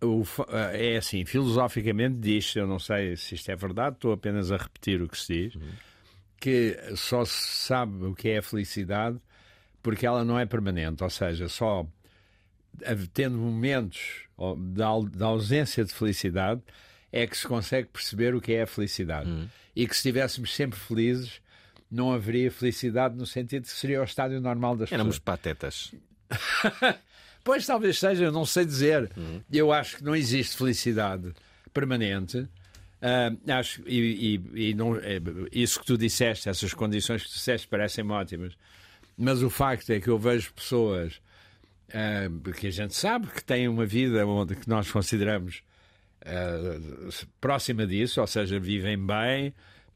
o fa- é assim, filosoficamente diz, eu não sei se isto é verdade, estou apenas a repetir o que se diz, que só se sabe o que é a felicidade porque ela não é permanente, ou seja, só tendo momentos da ausência de felicidade é que se consegue perceber o que é a felicidade. E que se estivéssemos sempre felizes, não haveria felicidade no sentido que seria o estádio normal das Éramos pessoas. patetas. Pois talvez seja, eu não sei dizer. Uhum. Eu acho que não existe felicidade permanente. Ah, acho, e, e- e não, é, isso que tu disseste, essas condições que tu disseste, parecem ótimas. Mas o facto é que eu vejo pessoas ah, que a gente sabe que têm uma vida onde que nós consideramos ah, próxima disso, ou seja, vivem bem,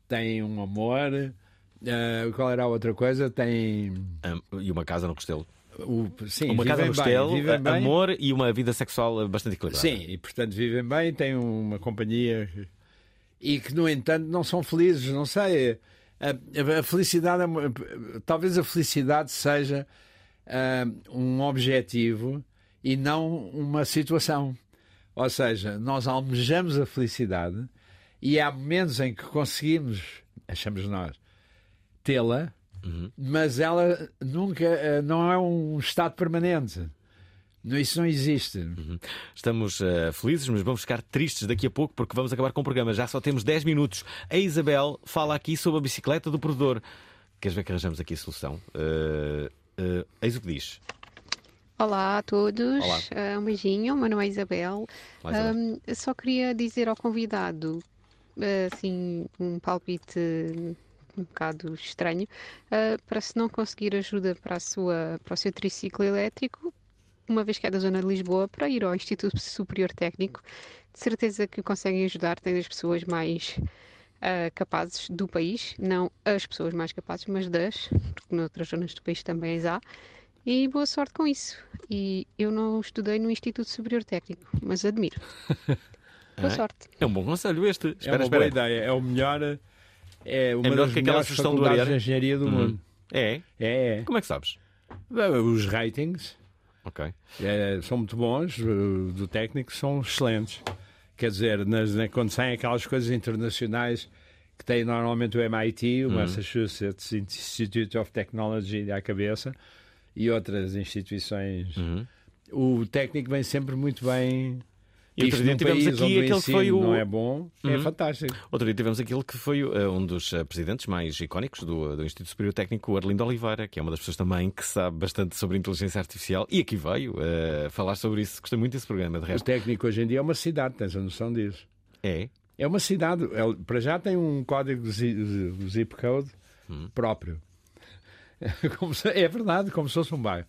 têm um amor. ah, qual era a outra coisa? Têm. e uma casa no Restelo. O, sim, uma casa no Restelo, vivem bem. amor e uma vida sexual bastante equilibrada. Sim, e portanto vivem bem, têm uma companhia e que, no entanto, não são felizes, não sei. A, a felicidade, é talvez a felicidade seja ah, um objetivo e não uma situação. Ou seja, nós almejamos a felicidade e há momentos em que conseguimos, achamos nós, tê-la, mas ela nunca ah, não é um estado permanente. Não, Isso não existe. Estamos eh, felizes, mas vamos ficar tristes daqui a pouco porque vamos acabar com o programa. Já só temos 10 minutos. A Isabel fala aqui sobre a bicicleta do provedor. Queres ver que arranjamos aqui a solução? Uh, uh, eis o que diz. Olá a todos, Olá. Ah, um beijinho, meu nome é Isabel. Olá, Isabel. Ahm, eu só queria dizer ao convidado, ah, assim, um palpite um bocado estranho, ah, para se não conseguir ajuda para, a sua, para o seu triciclo elétrico, uma vez que é da zona de Lisboa, para ir ao Instituto Superior Técnico, de certeza que conseguem ajudar, tem as pessoas mais ah, capazes do país, não as pessoas mais capazes, mas das, porque noutras zonas do país também as há. E boa sorte com isso. E eu não estudei no Instituto Superior Técnico, mas admiro. Boa Ah, sorte. É um bom conselho este. É Espera, uma espera. boa ideia. É o melhor. É uma melhor das que aquela melhores sugestão do Ariano? de engenharia do Hum. mundo. É? É, é. Como é que sabes? Os ratings Ok. é, são muito bons, do técnico são excelentes. Quer dizer, nas- na- quando saem aquelas coisas internacionais que tem normalmente o MIT, o Uhum. Massachusetts Institute of Technology à cabeça e outras instituições, Uhum. o técnico vem sempre muito bem. E outro dia tivemos aqui o aquele que foi o. não é bom, é Uhum. fantástico. Outro dia tivemos aquele que foi eh, um dos eh, presidentes mais icónicos do, do Instituto Superior Técnico, o Arlindo Oliveira, que é uma das pessoas também que sabe bastante sobre inteligência artificial e aqui veio eh, falar sobre isso. Gostei muito desse programa, de O resto. técnico hoje em dia é uma cidade, tens a noção disso. É? É uma cidade. É- para já tem um código zi- zip code Hum. próprio. Se- é verdade, como se fosse um bairro.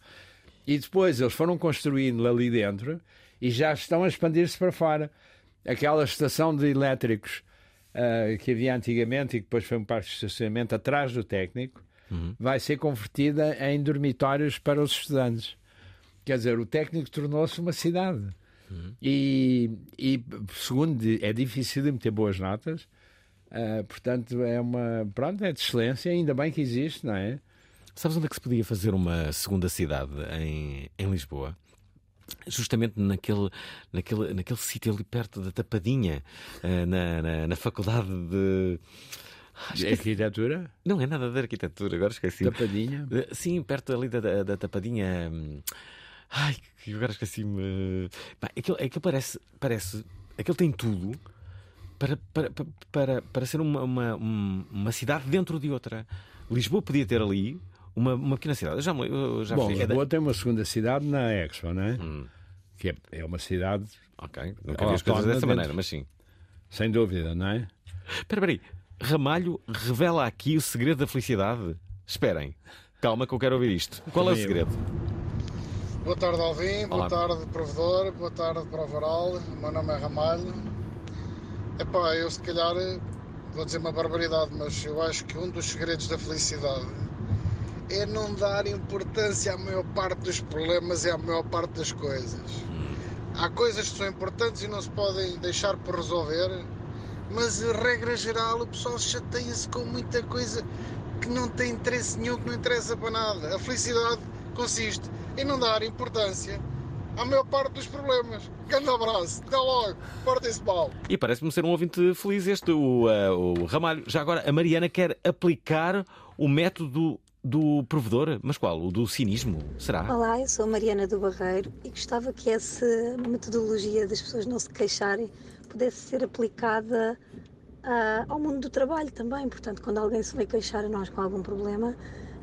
E depois eles foram construindo ali dentro e já estão a expandir-se para fora. Aquela estação de elétricos ah, que havia antigamente e que depois foi um parque de estacionamento atrás do técnico vai ser convertida em dormitórios para os estudantes. Quer dizer, o técnico tornou-se uma cidade. E, e, segundo, é difícil de ter boas notas. Ah, portanto, é uma. Pronto, é de excelência, ainda bem que existe, não é? Sabes onde é que se podia fazer uma segunda cidade em, em Lisboa? Justamente naquele, naquele, naquele sítio ali perto da Tapadinha, eh, na, na, na faculdade de. De arquitetura? Não é nada de arquitetura, agora esqueci. Tapadinha? Eh, Sim, perto ali da, da, da Tapadinha. hum, Ai, que agora esqueci-me. Aquilo, aquilo parece, parece. Aquilo tem tudo para, para, para, para, para ser uma, uma, um- uma cidade dentro de outra. Lisboa podia ter ali uma, uma pequena cidade. Eu já, eu já Bom, fui- é da- Lisboa tem uma segunda cidade na Expo, não é? Que é, é uma cidade. Ok, nunca vi as coisas dessa maneira, mas sim. Sem dúvida, não é? Espera, espera aí. Ramalho revela aqui o segredo da felicidade. Esperem. Calma que eu quero ouvir isto. Qual é o segredo? Boa tarde, Alvim. Olá. Boa tarde, provedor. Boa tarde para o Varal. O meu nome é Ramalho. Epá, eu se calhar vou dizer uma barbaridade, mas eu acho que um dos segredos da felicidade é não dar importância à maior parte dos problemas e à maior parte das coisas. Há coisas que são importantes e não se podem deixar por resolver, mas regra geral o pessoal chateia-se com muita coisa que não tem interesse nenhum, que não interessa para nada. A felicidade consiste em não dar importância à maior parte dos problemas. Grande abraço, até logo, portem-se mal. E parece-me ser um ouvinte feliz este, o, eh, o Ramalho. Já agora, a Mariana quer aplicar o método do provedor. Mas qual? O do cinismo? Será? Olá, eu sou Mariana do Barreiro e gostava que essa metodologia das pessoas não se queixarem pudesse ser aplicada ah, ao mundo do trabalho também. Portanto, quando alguém se vai queixar a nós com algum problema,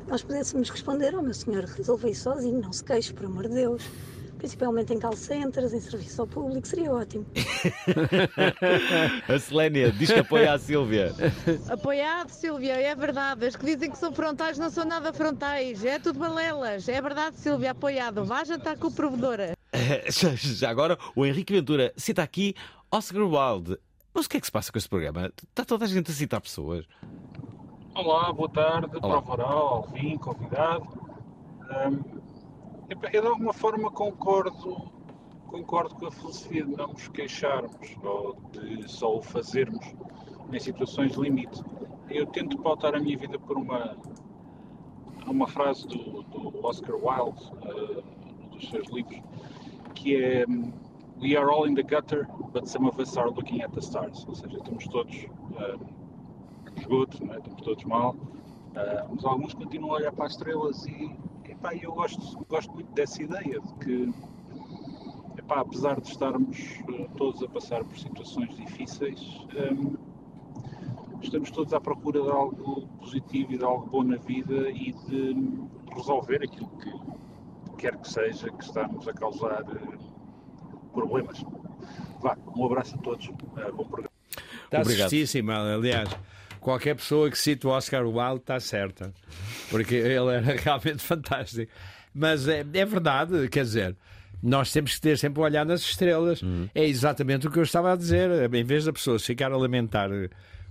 nós pudéssemos responder: Oh, meu senhor, resolva isso sozinho, não se queixe, por amor de Deus. Principalmente em call centers, em serviço ao público, seria ótimo. a Selénia diz que apoia a Sílvia. Apoiado, Silvia, é verdade. As que dizem que são frontais não são nada frontais. É tudo balelas. É verdade, Silvia, apoiado. Vá jantar com o provedora. Já, já agora, o Henrique Ventura cita aqui Oscar Wilde. Mas o que é que se passa com este programa? Está toda a gente a citar pessoas. Olá, boa tarde, Olá. para o Varal, Alvim, convidado. Epá, eu de alguma forma concordo, concordo com a filosofia de não nos queixarmos ou de só o fazermos em situações limite. eu tento pautar a minha vida por uma, uma frase do, do Oscar Wilde, uh, dos seus livros, que é We are all in the gutter, but some of us are looking at the stars. Ou seja, estamos todos uh, no esgoto, é? estamos todos mal, uh, mas alguns continuam a olhar para as estrelas e epá, eu gosto, gosto muito dessa ideia de que epá, apesar de estarmos uh, todos a passar por situações difíceis, um, estamos todos à procura de algo positivo e de algo bom na vida e de resolver aquilo que quer que seja que está-nos a causar uh, problemas. Vá, um abraço a todos, uh, bom programa. Está certíssimo, aliás. Qualquer pessoa que cite o Oscar Wilde está certa, porque ele era realmente fantástico. Mas é, é verdade, quer dizer, nós temos que ter sempre o olhar nas estrelas. Uhum. É exatamente o que eu estava a dizer. Em vez da pessoa ficar a lamentar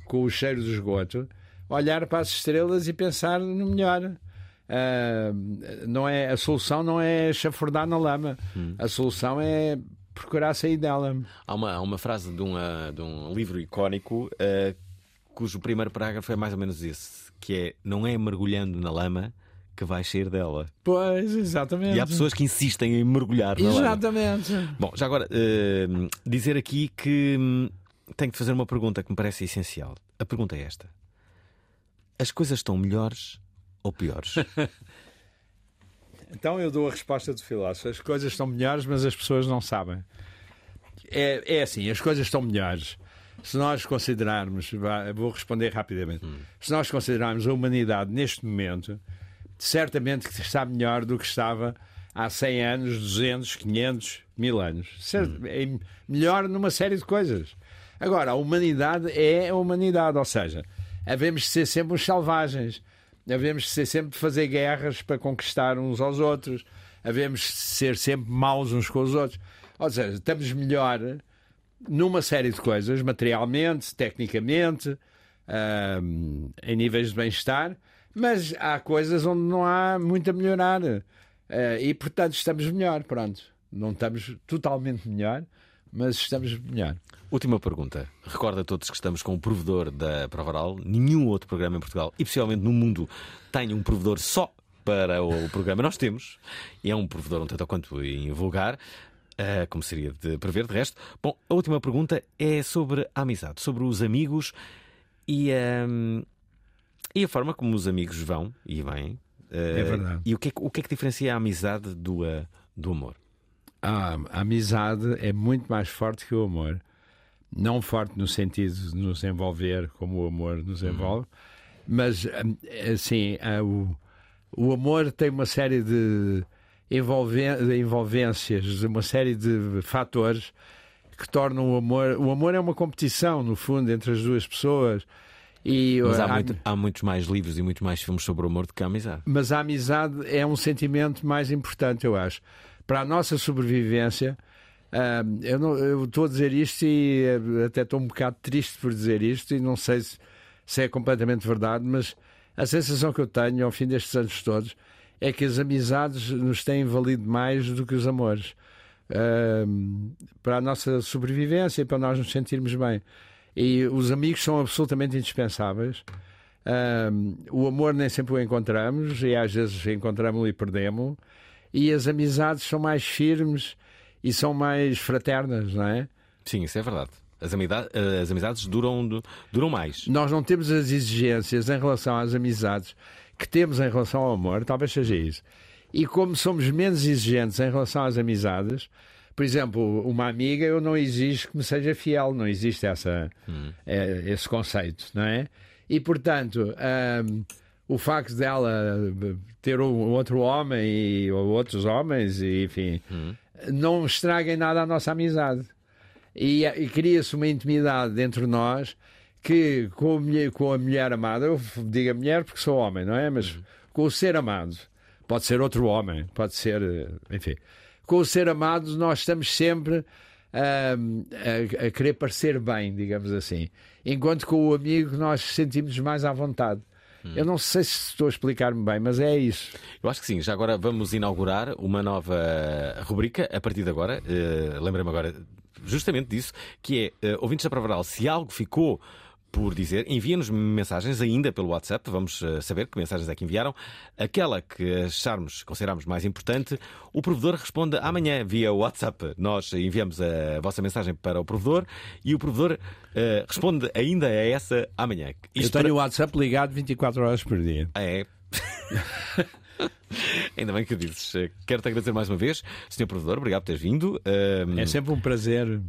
com o cheiro do esgoto, olhar para as estrelas e pensar no melhor. Ah, não é, a solução não é chafurdar na lama, a solução é procurar sair dela. Há uma, há uma frase de um, ah, de um livro icónico ah, cujo primeiro parágrafo é mais ou menos esse, que é não é mergulhando na lama que vais sair dela. Pois, exatamente. E há pessoas que insistem em mergulhar na lama. Exatamente. Bom, já agora, ah, dizer aqui que hum, tenho que fazer uma pergunta que me parece essencial. A pergunta é esta: As coisas estão melhores ou piores? Então eu dou a resposta do filósofo. As coisas estão melhores, mas as pessoas não sabem. É, é assim, as coisas estão melhores. Se nós considerarmos, vou responder rapidamente, se nós considerarmos a humanidade neste momento, certamente que está melhor do que estava há 100 anos, 200, 500, mil anos. Certo? É melhor numa série de coisas. Agora, a humanidade é a humanidade, ou seja, havemos de ser sempre uns selvagens, havemos de ser sempre de fazer guerras para conquistar uns aos outros, havemos de ser sempre maus uns com os outros. Ou seja, estamos melhor numa série de coisas, materialmente, tecnicamente, ahm, em níveis de bem-estar, mas há coisas onde não há muito a melhorar. Ah, e, portanto, estamos melhor, pronto. Não estamos totalmente melhor, mas estamos melhor. Última pergunta. Recorda a todos que estamos com o provedor da Provaral. Nenhum outro programa em Portugal e possivelmente no mundo tem um provedor só para o programa. Nós temos. E é um provedor um tanto quanto invulgar. Ah, como seria de prever, de resto. Bom, a última pergunta é sobre a amizade, sobre os amigos e, ahm, e a forma como os amigos vão e vêm. ah, É verdade. E o que é, que- o que é que diferencia a amizade do, ah, do amor? A, a amizade é muito mais forte que o amor. Não forte no sentido de nos envolver como o amor nos envolve, mas hum, assim, ah, o, o amor tem uma série de envolvências, uma série de fatores que tornam o amor. O amor é uma competição, no fundo, entre as duas pessoas. E Mas há, muito- há muitos mais livros e muitos mais filmes sobre o amor do que a amizade. mas a amizade é um sentimento mais importante, eu acho. Para a nossa sobrevivência, ah, eu, não- eu estou a dizer isto e eh, até estou um bocado triste por dizer isto, e não sei se, se é completamente verdade, mas a sensação que eu tenho ao fim destes anos todos é que as amizades nos têm valido mais do que os amores. Ah, para a nossa sobrevivência e para nós nos sentirmos bem. E os amigos são absolutamente indispensáveis. Ahm, o amor nem sempre o encontramos e às vezes encontramos-lo e perdemos. E as amizades são mais firmes e são mais fraternas, não é? Sim, isso é verdade. As, amida- as amizades duram, duram mais. Nós não temos as exigências em relação às amizades que temos em relação ao amor, talvez seja isso. E como somos menos exigentes em relação às amizades, por exemplo, uma amiga eu não exijo que me seja fiel, não existe essa, eh, esse conceito, não é? E portanto, ahm, o facto dela ter um outro homem e, ou outros homens, e, enfim, não estraguem nada a nossa amizade. E, e cria-se uma intimidade entre nós que com a, mulher, com a mulher amada, eu digo a mulher porque sou homem, não é? Mas com o ser amado, pode ser outro homem, pode ser, eh, enfim. Com o ser amado, nós estamos sempre ahm, a, a querer parecer bem, digamos assim. Enquanto com o amigo nós sentimos mais à vontade. Eu não sei se estou a explicar-me bem, mas é isso. Eu acho que sim. Já agora vamos inaugurar uma nova rubrica a partir de agora. Uh, Lembrei-me agora justamente disso, que é uh, ouvintes da Provaral. Se algo ficou por dizer. Enviem-nos mensagens ainda pelo WhatsApp, vamos uh, saber que mensagens é que enviaram. Aquela que acharmos, considerarmos mais importante, o provedor responde amanhã via WhatsApp. Nós enviamos a vossa mensagem para o provedor e o provedor uh, responde ainda a essa amanhã. Isto Eu tenho para... o WhatsApp ligado 24 horas por dia. É. Ainda bem que dizes. Quero-te agradecer mais uma vez, Sr. Provedor, obrigado por teres vindo. Um... É sempre um prazer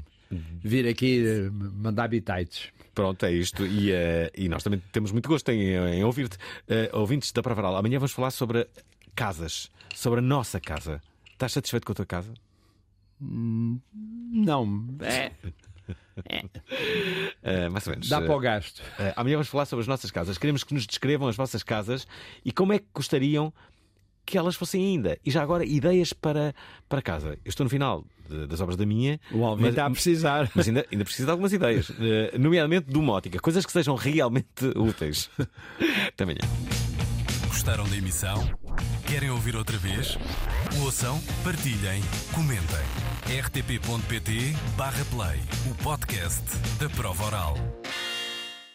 vir aqui eh, mandar bitites. Pronto, é isto. E, uh, e nós também temos muito gosto em, em ouvir-te. Uh, ouvintes da Pravaral, amanhã vamos falar sobre casas, sobre a nossa casa. Estás satisfeito com a tua casa? Hum, não. É. Uh, mais ou menos. Dá para o gasto. Uh, amanhã vamos falar sobre as nossas casas. Queremos que nos descrevam as vossas casas e como é que gostariam que elas fossem ainda. E já agora, ideias para, para casa. Eu estou no final de, das obras da minha. O Alvin está a precisar. Mas ainda, ainda preciso de algumas ideias. Uh, nomeadamente domótica. Coisas que sejam realmente úteis. Até amanhã. Gostaram da emissão? Querem ouvir outra vez? Ouçam, partilhem, comentem. rtp.pt/play o podcast da prova oral.